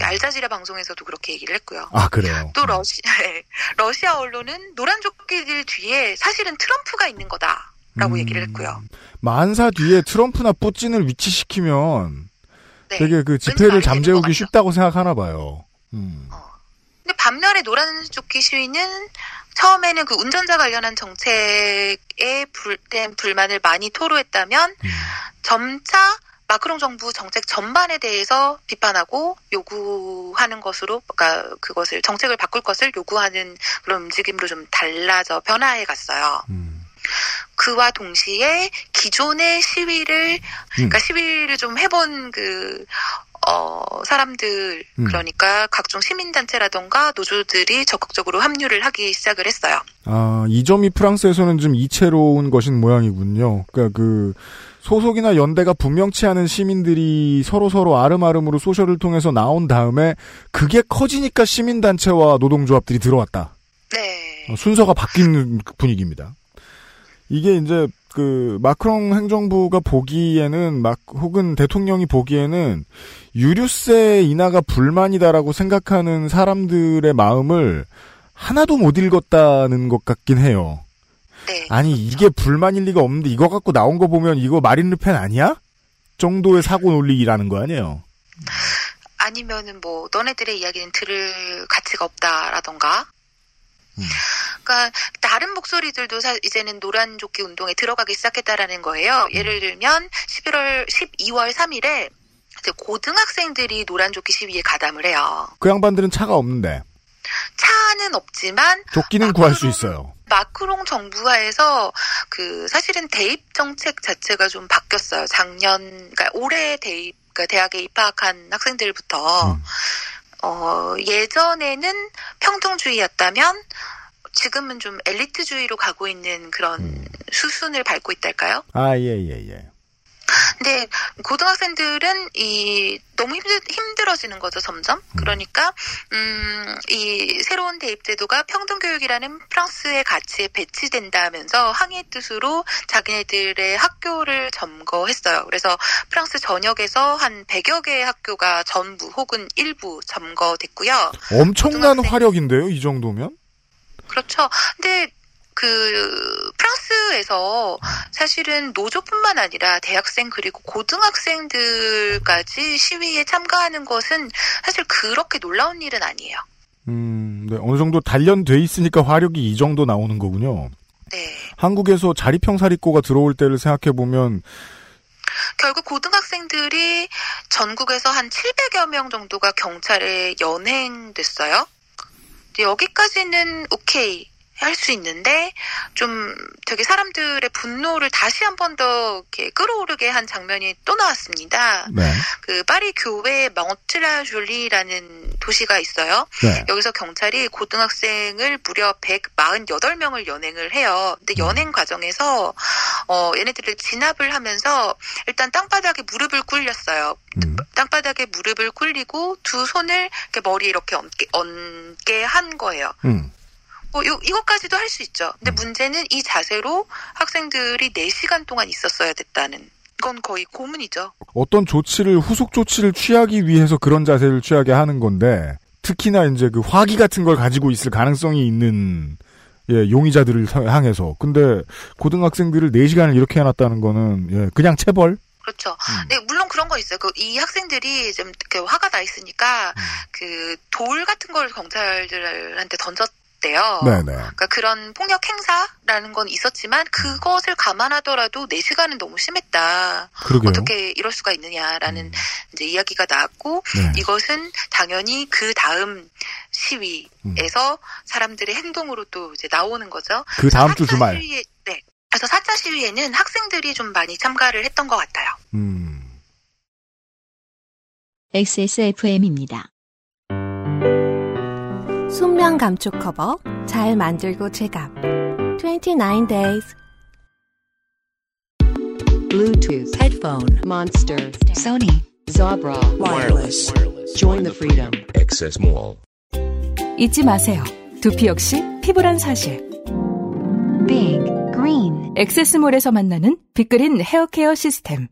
알자지라 방송에서도 그렇게 얘기를 했고요. 아, 그래요. 또 러시, (laughs) 러시아 언론은 노란 조끼들 뒤에 사실은 트럼프가 있는 거다라고 음. 얘기를 했고요. 만사 뒤에 트럼프나 뿌찐을 위치시키면 네. 되게 그 집회를 잠재우기. 쉽다고 생각하나 봐요. 음. 근데 반면에 노란 조끼 시위는 처음에는 그 운전자 관련한 정책에 불, 불만을 많이 토로했다면 음. 점차 마크롱 정부 정책 전반에 대해서 비판하고 요구하는 것으로, 그러니까 그것을 정책을 바꿀 것을 요구하는 그런 움직임으로 좀 달라져 변화해 갔어요. 음. 그와 동시에 기존의 시위를, 그러니까 시위를 좀 해본 그, 어, 사람들, 음. 그러니까 각종 시민단체라던가 노조들이 적극적으로 합류를 하기 시작을 했어요. 아, 이 점이 프랑스에서는 좀 이채로운 것인 모양이군요. 그러니까 그 소속이나 연대가 분명치 않은 시민들이 서로서로 아름아름으로 소셜을 통해서 나온 다음에 그게 커지니까 시민단체와 노동조합들이 들어왔다. 네. 어, 순서가 바뀐 분위기입니다. 이게 이제 그 마크롱 행정부가 보기에는 막 혹은 대통령이 보기에는 유류세 인하가 불만이다라고 생각하는 사람들의 마음을 하나도 못 읽었다는 것 같긴 해요. 네. 아니 이게 불만일 리가 없는데 이거 갖고 나온 거 보면 이거 마린 르펜 아니야? 정도의 사고 논리라는 거 아니에요. 아니면은 뭐 너네들의 이야기는 들을 가치가 없다라던가. 음. 그러니까 다른 목소리들도 사, 이제는 노란 조끼 운동에 들어가기 시작했다라는 거예요. 음. 예를 들면 11월 12월 3일에 이제 고등학생들이 노란 조끼 시위에 가담을 해요. 그 양반들은 차가 없는데 차는 없지만 조끼는 구할 수 있어요. 마크롱 정부하에서 그 사실은 대입 정책 자체가 좀 바뀌었어요. 작년 그러니까 올해 대입 그러니까 대학에 입학한 학생들부터 음. 어 예전에는 평등주의였다면 지금은 좀 엘리트주의로 가고 있는 그런 음. 수순을 밟고 있달까요? 아 예 예, 예. 근데 고등학생들은 이 너무 힘들, 힘들어지는 거죠 점점. 그러니까 음이 새로운 대입 제도가 평등 교육이라는 프랑스의 가치에 배치된다면서 항의 뜻으로 자기네들의 학교를 점거했어요. 그래서 프랑스 전역에서 한 100여 개의 학교가 전부 혹은 일부 점거됐고요. 엄청난 고등학생- 화력인데요, 이 정도면? 그렇죠. 근데 그 프랑스에서 사실은 노조뿐만 아니라 대학생 그리고 고등학생들까지 시위에 참가하는 것은 사실 그렇게 놀라운 일은 아니에요. 음, 네, 어느 정도 단련돼 있으니까 화력이 이 정도 나오는 거군요. 네. 한국에서 자리평사리꼬가 들어올 때를 생각해 보면 결국 고등학생들이 전국에서 한 700여 명 정도가 경찰에 연행됐어요. 여기까지는 오케이. 할 수 있는데 좀 되게 사람들의 분노를 다시 한 번 더 이렇게 끌어오르게 한 장면이 또 나왔습니다. 네, 그 파리 교외 멍트라 줄리라는 도시가 있어요. 네. 여기서 경찰이 고등학생을 무려 148명을 연행을 해요. 근데 연행 과정에서 어 얘네들을 진압을 하면서 일단 땅바닥에 무릎을 꿇렸어요. 음, 땅바닥에 무릎을 꿇리고 두 손을 이렇게 머리 이렇게 얹게, 얹게 한 거예요. 음, 뭐 요, 이것까지도 할 수 있죠. 근데 문제는 이 자세로 학생들이 4시간 동안 있었어야 됐다는 건 거의 고문이죠. 어떤 조치를 후속 조치를 취하기 위해서 그런 자세를 취하게 하는 건데 특히나 이제 그 화기 같은 걸 가지고 있을 가능성이 있는 예, 용의자들을 서- 향해서. 근데 고등학생들을 4시간을 이렇게 해놨다는 거는 예, 그냥 체벌? 그렇죠. 음. 네, 물론 그런 거 있어요. 그 이 학생들이 좀 화가 나 있으니까 음. 그돌 같은 걸 경찰들한테 던졌 대요. 네네. 그러니까 그런 폭력 행사라는 건 있었지만 그것을 감안하더라도 4시간은 너무 심했다. 그러게요. 어떻게 이럴 수가 있느냐라는 음. 이제 이야기가 나왔고 네. 이것은 당연히 그 다음 시위에서 음. 사람들의 행동으로 또 이제 나오는 거죠. 그 다음 주 4차 주말. 시위에, 네. 그래서 4차 시위에는 학생들이 좀 많이 참가를 했던 것 같아요. 음. XSFM입니다. 순면 감촉 커버 잘 만들고 제갑 29 days Bluetooth headphone monster Sony Zabra wireless. Join the freedom. Excess Mall. 잊지 마세요. 두피 역시 피부란 사실. Big Green 엑세스몰에서 만나는 빅그린 헤어케어 시스템.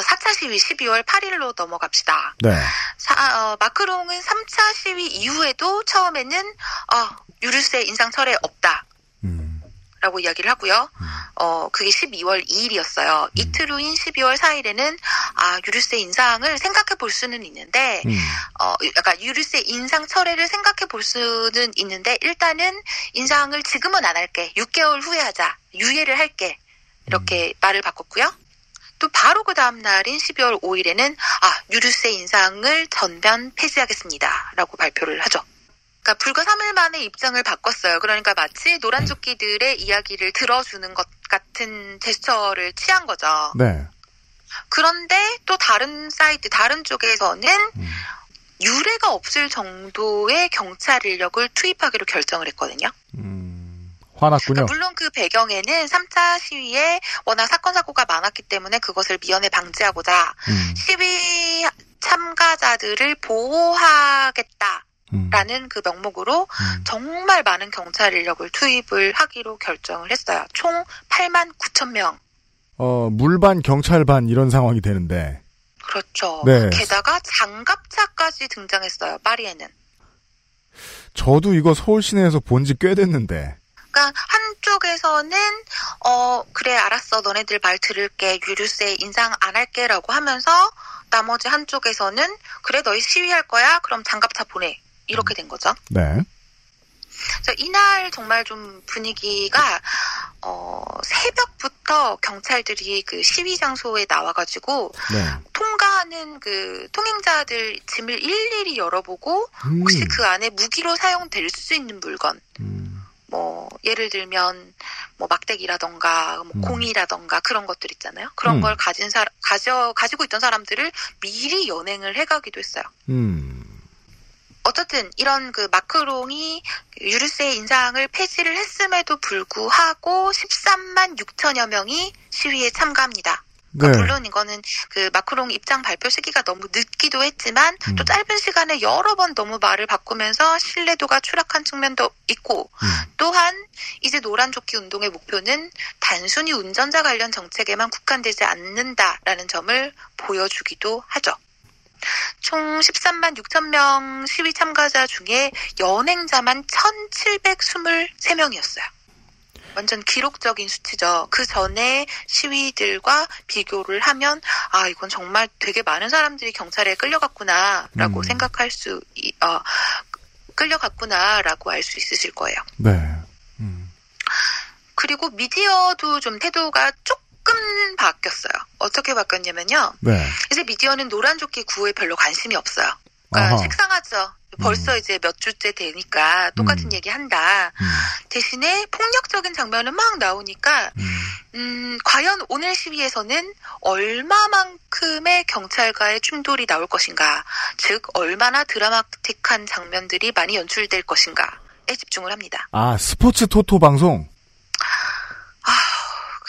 4차 시위 12월 8일로 넘어갑시다. 네. 사- 어, 마크롱은 3차 시위 이후에도 처음에는 어, 유류세 인상 철회 없다. 음. 라고 이야기를 하고요. 어, 그게 12월 2일이었어요. 이틀 후인 12월 4일에는 아, 유류세 인상을 생각해 볼 수는 있는데 음. 어, 약간 유류세 인상 철회를 생각해 볼 수는 있는데 일단은 인상을 지금은 안 할게. 6개월 후에 하자. 유예를 할게. 이렇게 말을 바꿨고요. 또 바로 그 다음 날인 12월 5일에는 아, 유류세 인상을 전면 폐지하겠습니다. 라고 발표를 하죠. 그러니까 불과 3일 만에 입장을 바꿨어요. 그러니까 마치 노란 조끼들의 이야기를 들어주는 것 같은 제스처를 취한 거죠. 네. 그런데 또 다른 사이트, 다른 쪽에서는 음. 유례가 없을 정도의 경찰 인력을 투입하기로 결정을 했거든요. 음. 화났군요. 그러니까 물론 그 배경에는 3차 시위에 워낙 사건 사고가 많았기 때문에 그것을 미연에 방지하고자 음. 시위 참가자들을 보호하겠다 라는 음. 그 명목으로 음. 정말 많은 경찰 인력을 투입을 하기로 결정을 했어요. 총 8만 9천 명. 어, 물반 경찰반 이런 상황이 되는데. 그렇죠. 네. 게다가 장갑차까지 등장했어요. 파리에는. 저도 이거 서울 시내에서 본 지 꽤 됐는데. 그러니까 한쪽에서는 어 그래 알았어 너네들 말 들을게 유류세 인상 안 할게라고 하면서 나머지 한쪽에서는 그래 너희 시위할 거야 그럼 장갑차 보내 이렇게 된 거죠. 네. 이날 정말 좀 분위기가 어 새벽부터 경찰들이 그 시위 장소에 나와가지고 네. 통과하는 그 통행자들 짐을 일일이 열어보고 음. 혹시 그 안에 무기로 사용될 수 있는 물건 음. 뭐 예를 들면 뭐 막대기라던가 뭐 음. 공이라던가 그런 것들 있잖아요. 그런 음. 걸 가진 사 가져 가지고 있던 사람들을 미리 연행을 해 가기도 했어요. 음. 어쨌든 이런 그 마크롱이 유류세 인상을 폐지를 했음에도 불구하고 13만 6천여 명이 시위에 참가합니다. 네. 그러니까 물론 이거는 그 마크롱 입장 발표 시기가 너무 늦기도 했지만 음. 또 짧은 시간에 여러 번 너무 말을 바꾸면서 신뢰도가 추락한 측면도 있고 음. 또한 이제 노란 조끼 운동의 목표는 단순히 운전자 관련 정책에만 국한되지 않는다라는 점을 보여주기도 하죠. 총 13만 6천 명 시위 참가자 중에 연행자만 1,723명이었어요. 완전 기록적인 수치죠. 그 전에 시위들과 비교를 하면 아 이건 정말 되게 많은 사람들이 경찰에 끌려갔구나라고 음. 생각할 수 이- 어, 끌려갔구나라고 알 수 있으실 거예요. 네. 음. 그리고 미디어도 좀 태도가 조금 바뀌었어요. 어떻게 바뀌었냐면요. 네. 이제 미디어는 노란 조끼 구호에 별로 관심이 없어요. 그러니까 아하. 식상하죠. 벌써 음. 이제 몇 주째 되니까 똑같은 음. 얘기 한다. 음. 대신에 폭력적인 장면은 막 나오니까 음. 음, 과연 오늘 시위에서는 얼마만큼의 경찰과의 충돌이 나올 것인가, 즉 얼마나 드라마틱한 장면들이 많이 연출될 것인가에 집중을 합니다. 아, 스포츠 토토 방송? 아,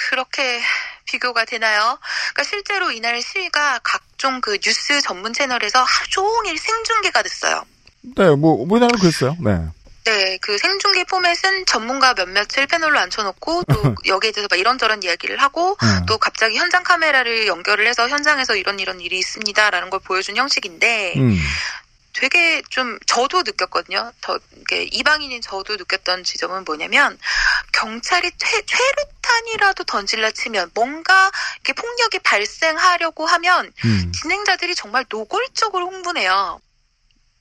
그렇게 비교가 되나요? 그러니까 실제로 이날 시위가 각종 그 뉴스 전문 채널에서 하루 종일 생중계가 됐어요. 네, 뭐, 우리나라는 그랬어요. 네. 네, 그 생중계 포맷은 전문가 몇몇을 패널로 앉혀놓고 또 (laughs) 여기에 대해서 막 이런저런 이야기를 하고 음. 또 갑자기 현장 카메라를 연결을 해서 현장에서 이런 이런 일이 있습니다라는 걸 보여준 형식인데 음. 되게 좀 저도 느꼈거든요. 더 이게 이방인인 저도 느꼈던 지점은 뭐냐면 경찰이 퇴, 최루탄이라도 던질라 치면 뭔가 이렇게 폭력이 발생하려고 하면 음. 진행자들이 정말 노골적으로 홍보해요.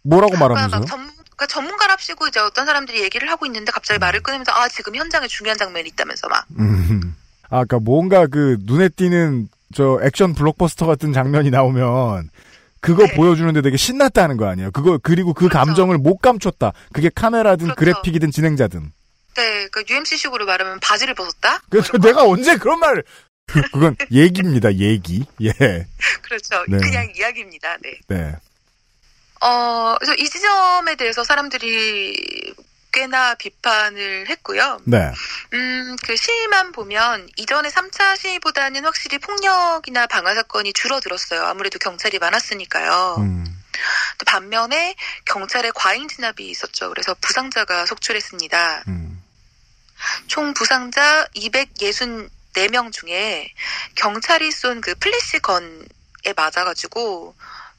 뭐라고 그러니까 말하면서요? 그러니까 전문가랍시고 이제 어떤 사람들이 얘기를 하고 있는데 갑자기 말을 끊으면서 아 지금 현장에 중요한 장면이 있다면서 막 음. 아, 그니까 뭔가 그 눈에 띄는 저 액션 블록버스터 같은 장면이 나오면 그거 네. 보여주는데 되게 신났다는 거 아니에요? 그거 그리고 그 그렇죠. 감정을 못 감췄다. 그게 카메라든 그렇죠. 그래픽이든 진행자든. 네, 그 UMC식으로 말하면 바지를 벗었다. 그래서 내가 언제 그런 말? (laughs) 그건 얘기입니다. 얘기. 예. 그렇죠. 네. 그냥 이야기입니다. 네. 네. 어, 그래서 이 지점에 대해서 사람들이 꽤나 비판을 했고요. 네. 음, 그 시위만 보면 이전의 3차 시위보다는 확실히 폭력이나 방화 사건이 줄어들었어요. 아무래도 경찰이 많았으니까요. 음. 또 반면에 경찰의 과잉 진압이 있었죠. 그래서 부상자가 속출했습니다. 음. 총 부상자 264명 중에 경찰이 쏜 그 flash gun에 맞아가지고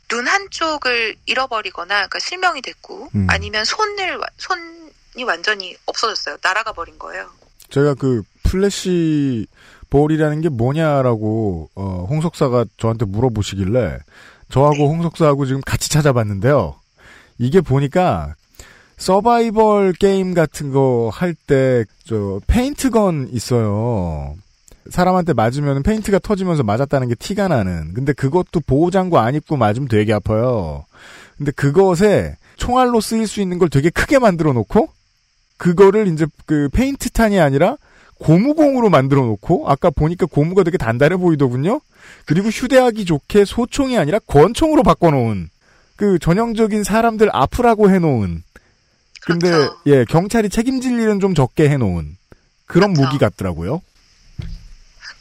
눈 한쪽을 잃어버리거나 그러니까 실명이 됐고 음. 아니면 손을 와- 손이 완전히 없어졌어요. 날아가 버린 거예요. 제가 그 flash ball이라는 게 뭐냐라고 어, 홍석사가 저한테 물어보시길래 저하고 홍석사하고 지금 같이 찾아봤는데요. 이게 보니까 서바이벌 게임 같은 거 할 때 저 paint gun 있어요. 사람한테 맞으면 페인트가 터지면서 맞았다는 게 티가 나는. 근데 그것도 보호장구 안 입고 맞으면 되게 아파요. 근데 그것에 총알로 쓰일 수 있는 걸 되게 크게 만들어 놓고 그거를 이제 그 페인트탄이 아니라 고무공으로 만들어 놓고 아까 보니까 고무가 되게 단단해 보이더군요. 그리고 휴대하기 좋게 소총이 아니라 권총으로 바꿔 놓은 그 전형적인 사람들 아프라고 해 놓은 근데 그렇죠. 예, 경찰이 책임질 일은 좀 적게 해 놓은 그런 그렇죠. 무기 같더라고요.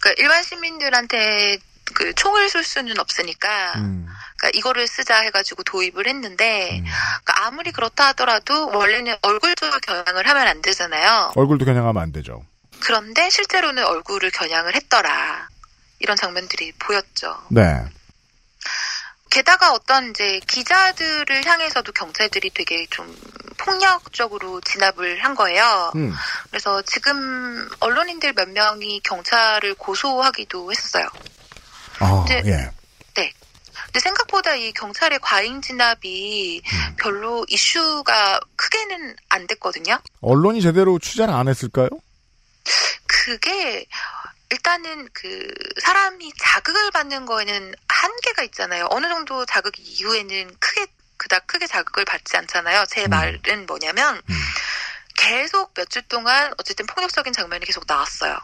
그러니까 일반 시민들한테 그 총을 쏠 수는 없으니까 음. 그러니까 이거를 쓰자 해가지고 도입을 했는데 음. 그러니까 아무리 그렇다 하더라도 원래는 얼굴도 겨냥을 하면 안 되잖아요. 얼굴도 겨냥하면 안 되죠. 그런데 실제로는 얼굴을 겨냥을 했더라. 이런 장면들이 보였죠. 네. 게다가 어떤 이제 기자들을 향해서도 경찰들이 되게 좀 폭력적으로 진압을 한 거예요. 음. 그래서 지금 언론인들 몇 명이 경찰을 고소하기도 했었어요. 아, 이제- 예. 근데 생각보다 이 경찰의 과잉 진압이 음. 별로 이슈가 크게는 안 됐거든요. 언론이 제대로 취재를 안 했을까요? 그게 일단은 그 사람이 자극을 받는 거에는 한계가 있잖아요. 어느 정도 자극 이후에는 크게 그닥 크게 자극을 받지 않잖아요. 제 음. 말은 뭐냐면 음. 계속 몇 주 동안 어쨌든 폭력적인 장면이 계속 나왔어요.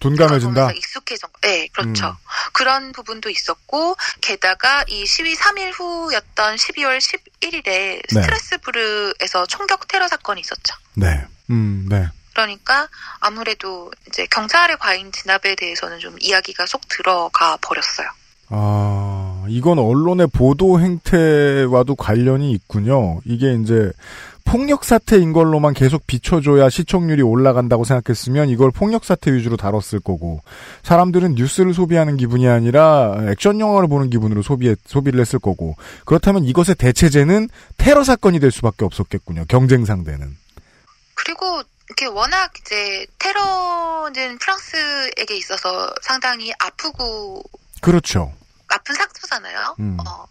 둔감해진다. 익숙해져. 네, 그렇죠. 음. 그런 부분도 있었고 게다가 이 시위 3일 후였던 12월 11일에 네. 스트라스부르에서 총격 테러 사건이 있었죠. 네. 음, 네. 그러니까 아무래도 이제 경찰의 과잉 진압에 대해서는 좀 이야기가 쏙 들어가 버렸어요. 아, 이건 언론의 보도 행태와도 관련이 있군요. 이게 이제 폭력 사태인 걸로만 계속 비춰줘야 시청률이 올라간다고 생각했으면 이걸 폭력 사태 위주로 다뤘을 거고 사람들은 뉴스를 소비하는 기분이 아니라 액션 영화를 보는 기분으로 소비 소비를 했을 거고 그렇다면 이것의 대체제는 테러 사건이 될 수밖에 없었겠군요. 경쟁 상대는. 그리고 이렇게 워낙 이제 테러는 프랑스에게 있어서 상당히 아프고 그렇죠. 아픈 상처잖아요. 음. 어,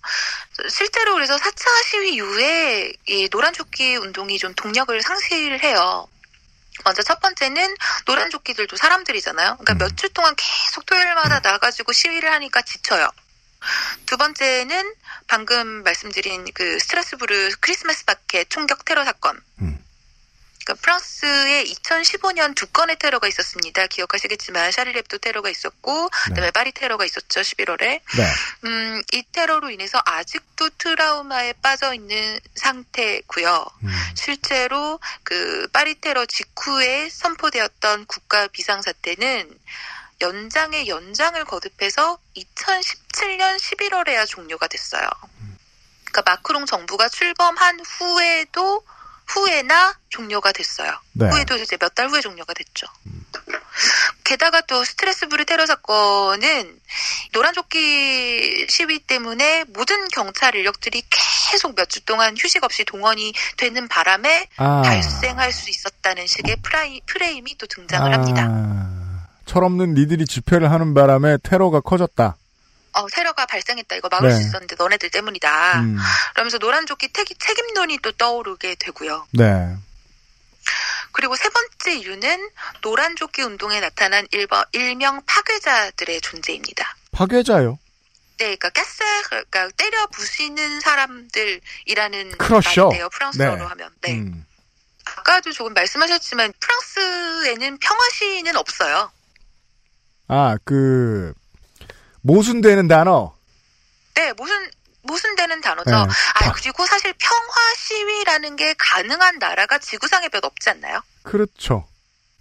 실제로 그래서 4차 시위 이후에 이 노란 조끼 운동이 좀 동력을 상실해요. 먼저 첫 번째는 노란 조끼들도 사람들이잖아요. 그러니까 음. 몇주 동안 계속 토요일마다 나가지고 시위를 하니까 지쳐요. 두 번째는 방금 말씀드린 그 스트라스부르 크리스마스 마켓 총격 테러 사건. 음. 그러니까 프랑스에 2015년 두 건의 테러가 있었습니다. 기억하시겠지만 샤리렙도 테러가 있었고 그다음에 파리 테러가 있었죠. 11월에. 네. 음, 이 테러로 인해서 아직도 트라우마에 빠져 있는 상태고요. 음. 실제로 그 파리 테러 직후에 선포되었던 국가 비상 사태는 연장에 연장을 거듭해서 2017년 11월에야 종료가 됐어요. 그러니까 마크롱 정부가 출범한 후에도 후에나 종료가 됐어요. 네. 후에도 이제 몇 달 후에 종료가 됐죠. 게다가 또 스트레스부르 테러 사건은 노란조끼 시위 때문에 모든 경찰 인력들이 계속 몇 주 동안 휴식 없이 동원이 되는 바람에 아. 발생할 수 있었다는 식의 프라이, 프레임이 또 등장을 합니다. 아, 철없는 니들이 집회를 하는 바람에 테러가 커졌다. 어, 테러가 발생했다. 이거 막을 네. 수 있었는데 너네들 때문이다. 음, 그러면서 노란조끼 책, 책임론이 또 떠오르게 되고요. 네. 그리고 세 번째 이유는 노란조끼 운동에 나타난 일버, 일명 파괴자들의 존재입니다. 파괴자요. 네, 그러니까 가스, 그러니까 때려 부시는 사람들이라는. 말인데요. 프랑스어로 네. 하면. 네. 음, 아까도 조금 말씀하셨지만 프랑스에는 평화 시위는 없어요. 아, 그, 모순되는 단어. 네, 무슨 무슨 되는 단어죠. 네. 아 그리고 사실 평화 시위라는 게 가능한 나라가 지구상에 몇 없지 않나요? 그렇죠.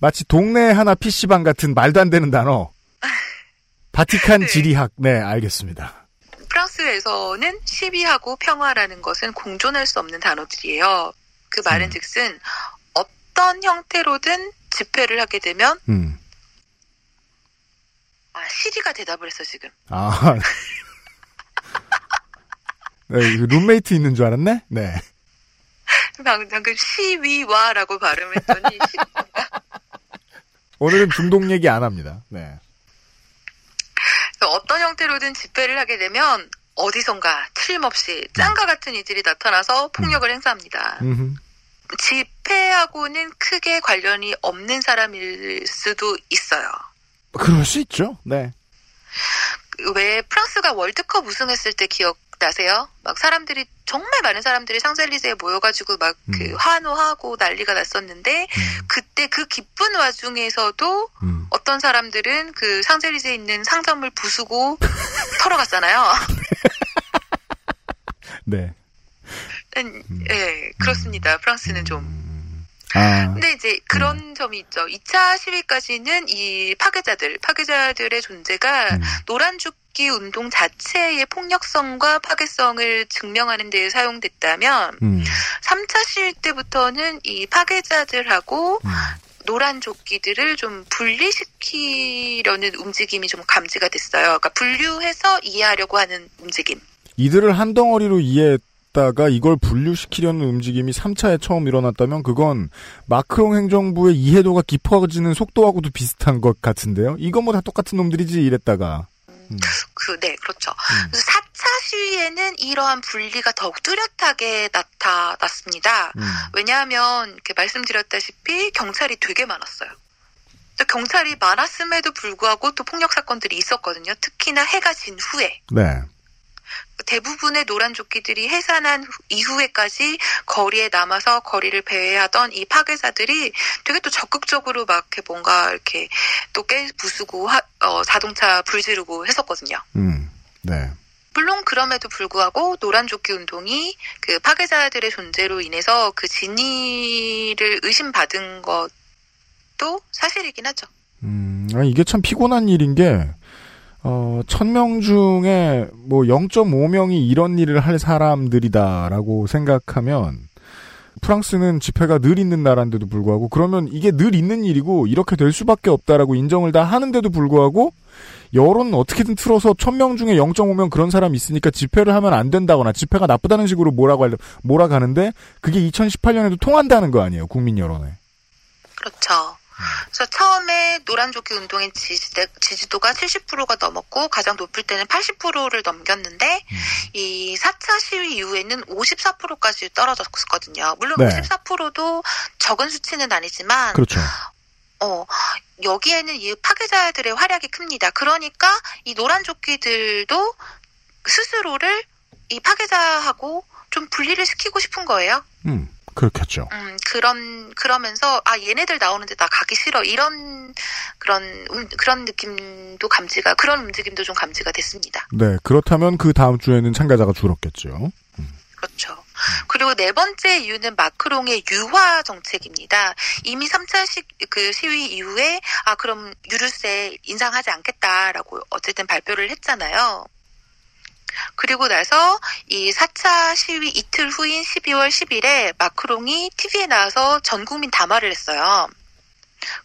마치 동네 하나 PC방 같은 말도 안 되는 단어. (laughs) 바티칸 네. 지리학. 네, 알겠습니다. 프랑스에서는 시위하고 평화라는 것은 공존할 수 없는 단어들이에요. 그 말은즉슨 어떤 형태로든 집회를 하게 되면 음. 아 시리가 대답을 했어 지금. 아. (laughs) 네, 이거 룸메이트 있는 줄 알았네? 네. 방금, 시위와라고 발음했더니 시- (laughs) 오늘은 중동 얘기 안 합니다. 네. 어떤 형태로든 집회를 하게 되면 어디선가 틀림없이 짱가 같은 이들이 나타나서 폭력을 행사합니다. 음흠. 집회하고는 크게 관련이 없는 사람일 수도 있어요. 그럴 수 있죠. 네. 왜 프랑스가 월드컵 우승했을 때 기억나세요? 막 사람들이 정말 많은 사람들이 샹젤리제에 모여가지고 막그 음. 환호하고 난리가 났었는데 음, 그때 그 기쁜 와중에서도 음. 어떤 사람들은 그 샹젤리제에 있는 상점을 부수고 (laughs) 털어갔잖아요. (laughs) 네. 음, 예, 그렇습니다. 프랑스는 좀. 음. 아, 근데 이제 그런 점이 있죠. 2차 시위까지는 이 파괴자들, 파괴자들의 존재가 음. 노란 죽기 운동 자체의 폭력성과 파괴성을 증명하는 데 사용됐다면 음, 3차 시위 때부터는 이 파괴자들하고 음. 노란 조끼들을 좀 분리시키려는 움직임이 좀 감지가 됐어요. 그러니까 분류해서 이해하려고 하는 움직임. 이들을 한 덩어리로 이해 했다가 이걸 분류시키려는 움직임이 3차에 처음 일어났다면 그건 마크롱 행정부의 이해도가 깊어지는 속도하고도 비슷한 것 같은데요. 이건 뭐다 똑같은 놈들이지 이랬다가. 음, 그, 네, 그렇죠. 음. 그래서 4차 시위에는 이러한 분리가 더욱 뚜렷하게 나타났습니다. 음. 왜냐하면 이렇게 말씀드렸다시피 경찰이 되게 많았어요. 또 경찰이 많았음에도 불구하고 또 폭력 사건들이 있었거든요. 특히나 해가 진 후에 네. 대부분의 노란 조끼들이 해산한 후- 이후에까지 거리에 남아서 거리를 배회하던 이 파괴자들이 되게 또 적극적으로 막 이렇게 뭔가 이렇게 또깨 부수고 하- 어, 자동차 불 지르고 했었거든요. 음. 네. 물론 그럼에도 불구하고 노란 조끼 운동이 그 파괴자들의 존재로 인해서 그 진위를 의심받은 것도 사실이긴 하죠. 음, 아, 이게 참 피곤한 일인 게, 어, 천명 중에 뭐 0.5명이 이런 일을 할 사람들이다라고 생각하면, 프랑스는 집회가 늘 있는 나라인데도 불구하고, 그러면 이게 늘 있는 일이고, 이렇게 될 수밖에 없다라고 인정을 다 하는데도 불구하고, 여론 어떻게든 틀어서 천명 중에 0.5명 그런 사람이 있으니까 집회를 하면 안 된다거나, 집회가 나쁘다는 식으로 뭐라고 하려, 몰아가는데, 그게 2018년에도 통한다는 거 아니에요, 국민 여론에. 그렇죠. 그래서 처음에 노란조끼 운동의 지지대, 지지도가 70%가 넘었고 가장 높을 때는 80%를 넘겼는데 이 4차 시위 이후에는 54%까지 떨어졌거든요. 물론 네. 54%도 적은 수치는 아니지만 그렇죠. 어, 여기에는 이 파괴자들의 활약이 큽니다. 그러니까 이 노란 조끼들도 스스로를 이 파괴자하고 좀 분리를 시키고 싶은 거예요. 음, 그렇겠죠. 음, 그런, 그러면서, 아, 얘네들 나오는데 나 가기 싫어. 이런, 그런, 음, 그런 느낌도 감지가, 그런 움직임도 좀 감지가 됐습니다. 네, 그렇다면 그 다음 주에는 참가자가 줄었겠죠. 그렇죠. 그리고 네 번째 이유는 마크롱의 유화 정책입니다. 이미 3차 시, 그 시위 이후에 아 그럼 유류세 인상하지 않겠다라고 어쨌든 발표를 했잖아요. 그리고 나서 이 4차 시위 이틀 후인 12월 10일에 마크롱이 TV에 나와서 전 국민 담화를 했어요.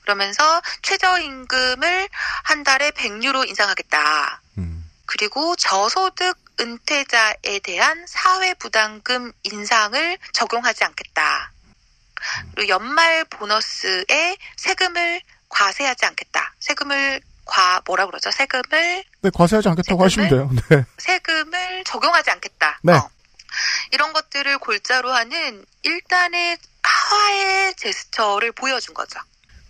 그러면서 최저임금을 한 달에 100유로 인상하겠다. 음, 그리고 저소득 은퇴자에 대한 사회부담금 인상을 적용하지 않겠다. 그리고 연말 보너스에 세금을 과세하지 않겠다. 세금을 과 뭐라 그러죠? 세금을 네, 과세하지 않겠다고 하시면 돼요. 네. 세금을 적용하지 않겠다. 네. 어. 이런 것들을 골자로 하는 일단의 하와의 제스처를 보여준 거죠.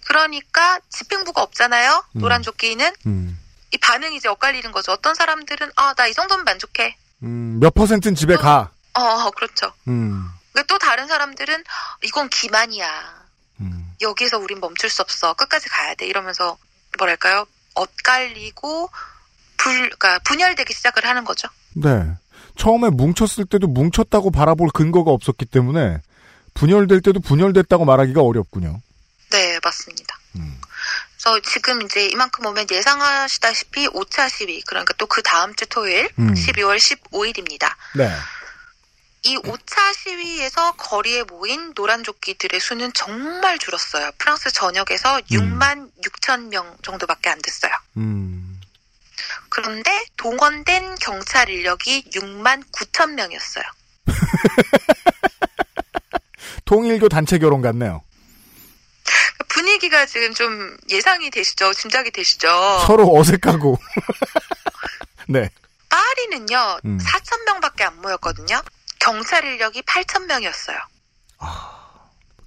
그러니까 집행부가 없잖아요. 음. 노란 조끼는 음. 이 반응이 이제 엇갈리는 거죠. 어떤 사람들은 아 나 이 정도면 만족해. 음, 몇 퍼센트는 집에 가. 어, 어 그렇죠. 음. 근데 또 다른 사람들은 이건 기만이야. 음. 여기서 우린 멈출 수 없어. 끝까지 가야 돼. 이러면서 뭐랄까요? 엇갈리고 불, 그러니까 분열되기 시작을 하는 거죠. 네. 처음에 뭉쳤을 때도 뭉쳤다고 바라볼 근거가 없었기 때문에 분열될 때도 분열됐다고 말하기가 어렵군요. 네, 맞습니다. 음. 그래서 지금 이제 이만큼 오면 예상하시다시피 5차 시위, 그러니까 또 그 다음 주 토요일, 음. 12월 15일입니다. 네. 이 5차 시위에서 거리에 모인 노란 조끼들의 수는 정말 줄었어요. 프랑스 전역에서 6만 6천 명 정도밖에 안 됐어요. 음. 그런데 동원된 경찰 인력이 6만 9천 명이었어요. (laughs) 통일교 단체 결혼 같네요. 분위기가 지금 좀 예상이 되시죠? 짐작이 되시죠? 서로 어색하고. (laughs) 네. 파리는요, 음. 4천 명밖에 안 모였거든요. 경찰 인력이 8천 명이었어요.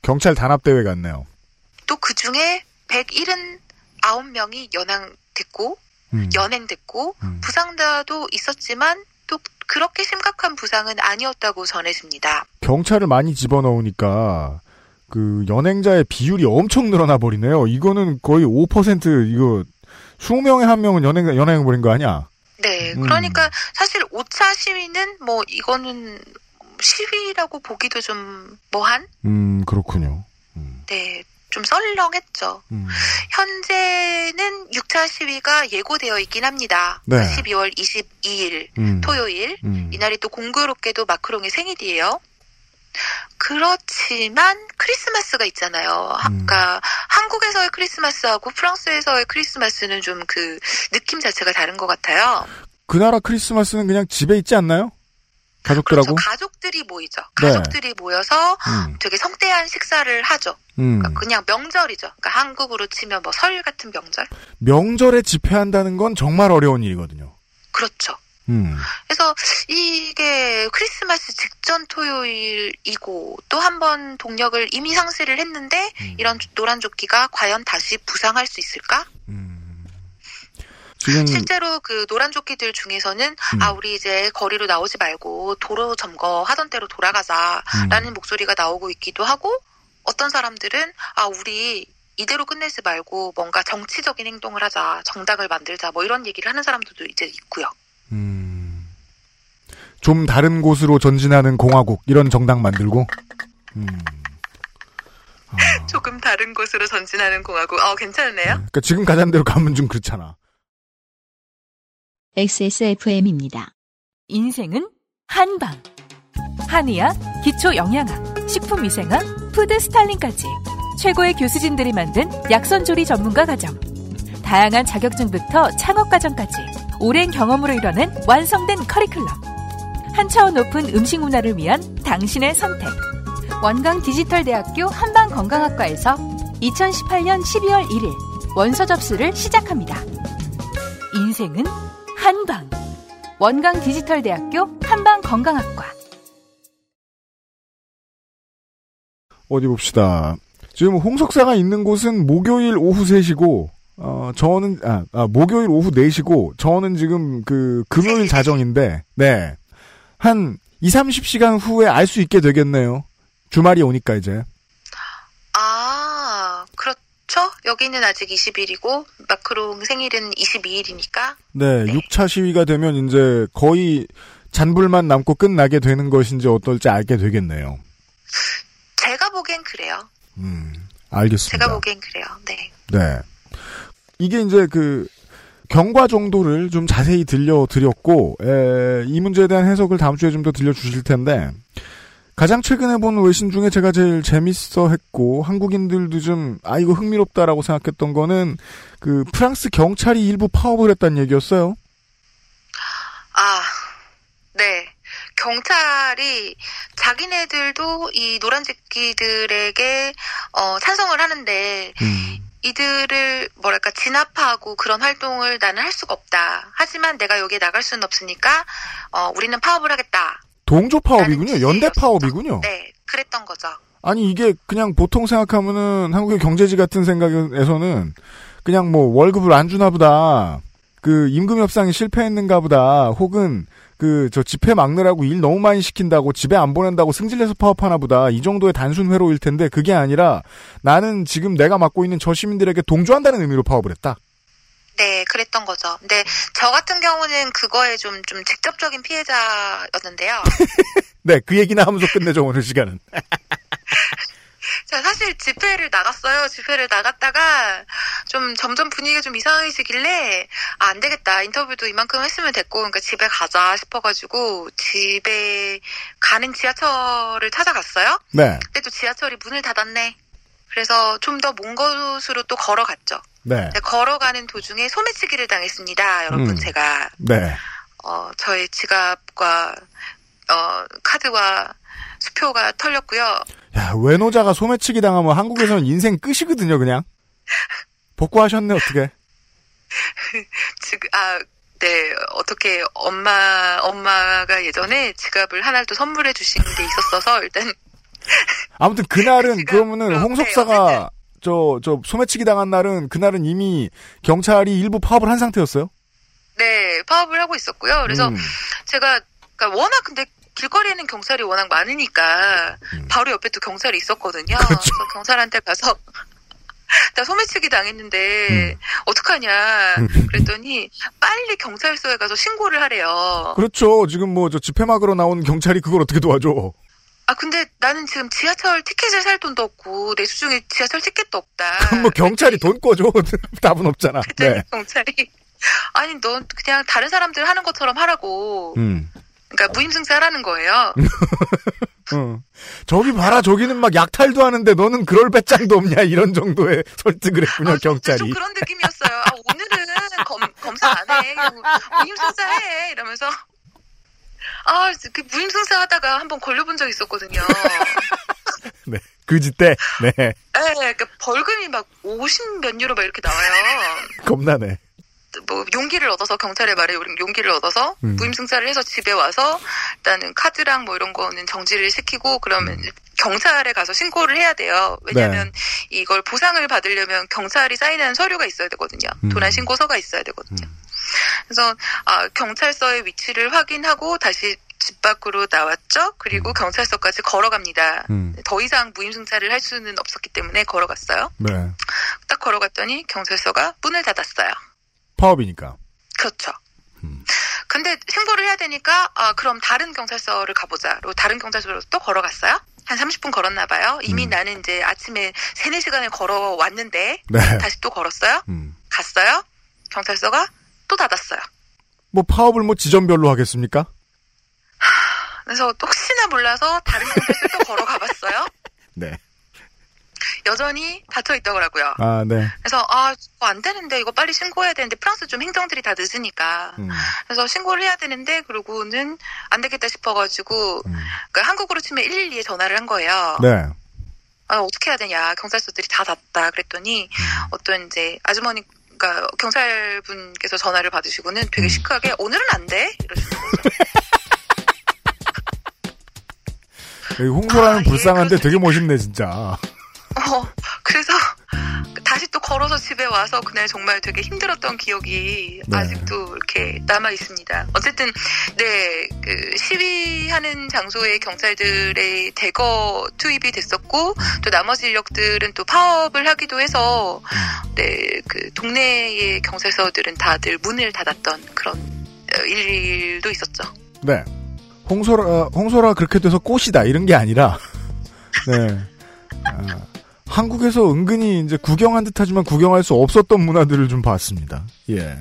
경찰 단합대회 같네요. 또 그 중에 179명이 연행됐고, 음. 연행됐고, 음. 부상자도 있었지만, 또 그렇게 심각한 부상은 아니었다고 전해집니다. 경찰을 많이 집어넣으니까 그 연행자의 비율이 엄청 늘어나 버리네요. 이거는 거의 5% 이거 20명에 한 명은 연행 연행해 버린 거 아니야? 네, 음. 그러니까 사실 5차 시위는 뭐 이거는 시위라고 보기도 좀 뭐한? 음, 그렇군요. 네, 좀 썰렁했죠. 음. 현재는 6차 시위가 예고되어 있긴 합니다. 네. 12월 22일 음. 토요일 음. 이날이 또 공교롭게도 마크롱의 생일이에요. 그렇지만 크리스마스가 있잖아요. 음. 아까 한국에서의 크리스마스하고 프랑스에서의 크리스마스는 좀 그 느낌 자체가 다른 것 같아요. 그 나라 크리스마스는 그냥 집에 있지 않나요? 가족들하고? 그렇죠. 가족 들이 모이죠. 네. 가족들이 모여서 음. 되게 성대한 식사를 하죠. 음. 그러니까 그냥 명절이죠. 그러니까 한국으로 치면 뭐 설 같은 명절? 명절에 집회한다는 건 정말 어려운 일이거든요. 그렇죠. 음. 그래서 이게 크리스마스 직전 토요일이고 또 한 번 동력을 이미 상실을 했는데 음. 이런 노란 조끼가 과연 다시 부상할 수 있을까? 지금 실제로 그 노란 조끼들 중에서는 음. 아 우리 이제 거리로 나오지 말고 도로 점거 하던 대로 돌아가자라는 음. 목소리가 나오고 있기도 하고 어떤 사람들은 아 우리 이대로 끝내지 말고 뭔가 정치적인 행동을 하자 정당을 만들자 뭐 이런 얘기를 하는 사람들도 이제 있고요. 음. 좀 다른 곳으로 전진하는 공화국 이런 정당 만들고 음. (laughs) 조금 다른 곳으로 전진하는 공화국. 어 괜찮네요. 그러니까 지금 가자는 대로 가면 좀 그렇잖아. XSFM입니다. 인생은 한방. 한의학, 기초 영양학, 식품위생학, food styling까지 최고의 교수진들이 만든 약선조리 전문가 과정. 다양한 자격증부터 창업 과정까지 오랜 경험으로 이뤄낸 완성된 커리큘럼. 한 차원 높은 음식 문화를 위한 당신의 선택. 원광 디지털대학교 한방건강학과에서 2018년 12월 1일 원서 접수를 시작합니다. 인생은 한방. 원광 디지털대학교 한방 건강학과. 어디 봅시다. 지금 홍석사가 있는 곳은 목요일 오후 3시고 어 저는 아, 아, 목요일 오후 4시고 저는 지금 그 금요일 자정인데 네. 한 2, 30시간 후에 알 수 있게 되겠네요. 주말이 오니까 이제. 아 그렇죠. 여기는 아직 20일이고 마크롱 생일은 22일이니까 네, 6차 시위가 되면 이제 거의 잔불만 남고 끝나게 되는 것인지 어떨지 알게 되겠네요. 제가 보기엔 그래요. 알겠습니다. 제가 보기엔 그래요. 네. 네. 이게 이제 그 경과 정도를 좀 자세히 들려드렸고 에, 이 문제에 대한 해석을 다음 주에 좀 더 들려주실 텐데 가장 최근에 본 외신 중에 제가 제일 재밌어 했고 한국인들도 좀 아 이거 흥미롭다라고 생각했던 거는 그 프랑스 경찰이 일부 파업을 했다는 얘기였어요. 경찰이 자기네들도 이 노란제끼들에게 어, 찬성을 하는데 음. 이들을 뭐랄까 진압하고 그런 활동을 나는 할 수가 없다. 하지만 내가 여기에 나갈 수는 없으니까 어, 우리는 파업을 하겠다. 동조 파업이군요. 연대. 파업이군요. 네, 그랬던 거죠. 아니 이게 그냥 보통 생각하면은 한국의 경제지 같은 생각에서는 그냥 뭐 월급을 안 주나 보다. 그 임금 협상이 실패했는가 보다. 혹은 그 저 집회 막느라고 일 너무 많이 시킨다고 집에 안 보낸다고 승질내서 파업하나 보다. 이 정도의 단순 회로일 텐데 그게 아니라 나는 지금 내가 맡고 있는 저 시민들에게 동조한다는 의미로 파업을 했다. 네, 그랬던 거죠. 근데 저 같은 경우는 그거에 좀, 좀 직접적인 피해자였는데요. (laughs) 네, 그 얘기나 하면서 끝내죠 오늘 시간은. (laughs) 자, 사실 집회를 나갔어요. 집회를 나갔다가 좀 점점 분위기가 좀 이상해지길래 아, 안 되겠다. 인터뷰도 이만큼 했으면 됐고 그러니까 집에 가자 싶어가지고 집에 가는 지하철을 찾아갔어요. 네, 근데 또 지하철이 문을 닫았네. 그래서 좀 더 먼 곳으로 또 걸어갔죠. 네, 걸어가는 도중에 소매치기를 당했습니다. 여러분 음. 제가 네. 어, 저의 지갑과 어, 카드와 수표가 털렸고요. 야 외노자가 소매치기 당하면 한국에서는 인생 끝이거든요 그냥. 복구하셨네 어떻게? (laughs) 지금 아, 네 어떻게 엄마 엄마가 예전에 지갑을 하나를 또 선물해 주신 게 있었어서 일단 아무튼 그날은 (laughs) 그러면은. 홍석사가 저 저 소매치기 당한 날은 그날은 이미 경찰이 일부 파업을 한 상태였어요. 네 파업을 하고 있었고요. 그래서 음. 제가 그러니까 워낙 근데 길거리에는 경찰이 워낙 많으니까 음. 바로 옆에 또 경찰이 있었거든요. 그렇죠. 그래서 경찰한테 가서 (laughs) 나 소매치기 당했는데 음. 어떡하냐 그랬더니 빨리 경찰서에 가서 신고를 하래요. 그렇죠. 지금 뭐 저 집회 막으러 나온 경찰이 그걸 어떻게 도와줘? 아 근데 나는 지금 지하철 티켓을 살 돈도 없고 내 수중에 지하철 티켓도 없다. (laughs) 그럼 뭐 경찰이 돈 꿔줘? (laughs) 답은 없잖아. 그랬더니 (laughs) 네. 경찰이 아니 넌 그냥 다른 사람들 하는 것처럼 하라고. 음. 그러니까 무임승차하라는 거예요. 어. 저기 봐라, 저기는 막 약탈도 하는데 너는 그럴 배짱도 없냐 이런 정도의 설득을 했군요 아, 경찰이. 좀 그런 느낌이었어요. 아, 오늘은 검, 검사 안 해. 무임승차해. 이러면서. 아, 그 무임승차 하다가 한번 걸려본 적 있었거든요. (laughs) 네. 그지 때, 네, 네, 그러니까 벌금이 막 50 몇 유로 막 이렇게 나와요. 겁나네. 뭐 용기를 얻어서 경찰에 말해 용기를 얻어서 음. 무임승차를 해서 집에 와서 일단은 카드랑 뭐 이런 거는 정지를 시키고 그러면 경찰에 가서 신고를 해야 돼요. 왜냐하면 이걸 보상을 받으려면 경찰이 사인하는 서류가 있어야 되거든요. 음. 도난 신고서가 있어야 되거든요. 그래서 아, 경찰서의 위치를 확인하고 다시 집 밖으로 나왔죠. 그리고 경찰서까지 걸어갑니다. 음. 더 이상 무임승차를 할 수는 없었기 때문에 걸어갔어요. 네. 딱 걸어갔더니 경찰서가 문을 닫았어요. 파업이니까. 그렇죠. 음. 근데 신고를 해야 되니까 아 그럼 다른 경찰서를 가보자. 그리고 다른 경찰서로 또 걸어갔어요. 한 30분 걸었나 봐요. 이미 음. 나는 이제 아침에 3, 4시간을 걸어왔는데 네. 다시 또 걸었어요. 음. 갔어요. 경찰서가 또 닫았어요. 뭐 파업을 뭐 지점별로 하겠습니까? 그래서 혹시나 몰라서 다른 경찰서 또 걸어가봤어요. (laughs) 네. 여전히 닫혀 있더라고요. 아, 네. 그래서 아 이거 안 되는데 이거 빨리 신고해야 되는데 프랑스 좀 행정들이 다 늦으니까 음. 그래서 신고를 해야 되는데 그러고는 안 되겠다 싶어 가지고 음. 그러니까 한국으로 치면 112에 전화를 한 거예요. 네. 아, 어떻게 해야 되냐 경찰서들이 다 닫다 그랬더니 음. 어떤 이제 아주머니 그러니까 경찰분께서 전화를 받으시고는 음. 되게 시크하게 오늘은 안 돼 이러시는 거죠. (laughs) 여기 홍소라는 아, 예, 불쌍한데 그렇습니다. 되게 멋있네, 진짜. 어, 그래서 다시 또 걸어서 집에 와서 그날 정말 되게 힘들었던 기억이 네. 아직도 이렇게 남아 있습니다. 어쨌든 네, 그 시위하는 장소에 경찰들의 대거 투입이 됐었고 또 나머지 인력들은 또 파업을 하기도 해서 네, 그 동네의 경찰서들은 다들 문을 닫았던 그런 어, 일도 있었죠. 네. 홍소라, 홍소라 그렇게 돼서 꽃이다, 이런 게 아니라, (laughs) 네. 아, 한국에서 은근히 이제 구경한 듯 하지만 구경할 수 없었던 문화들을 좀 봤습니다. 예.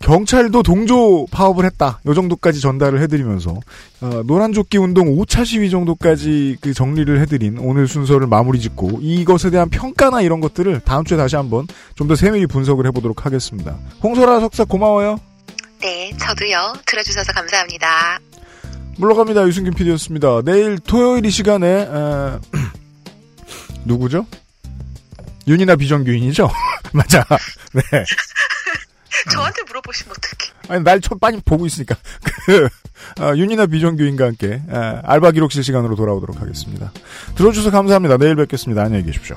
경찰도 동조 파업을 했다. 요 정도까지 전달을 해드리면서, 어, 노란조끼 운동 5차 시위 정도까지 그 정리를 해드린 오늘 순서를 마무리 짓고, 이것에 대한 평가나 이런 것들을 다음 주에 다시 한번 좀 더 세밀히 분석을 해보도록 하겠습니다. 홍소라 석사 고마워요. 네, 저도요. 들어주셔서 감사합니다. 물러갑니다. 유승균 PD였습니다. 내일 토요일 이 시간에 에, (clears throat) 누구죠? 윤이나 비정규인이죠? (laughs) 맞아. 네. (laughs) 저한테 물어보시면 어떡해. 아니 날첫 많이 보고 있으니까 (laughs) 그 어, 윤이나 비정규인과 함께 에, 알바 기록실 시간으로 돌아오도록 하겠습니다. 들어주셔서 감사합니다. 내일 뵙겠습니다. 안녕히 계십시오.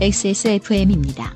XSFM입니다.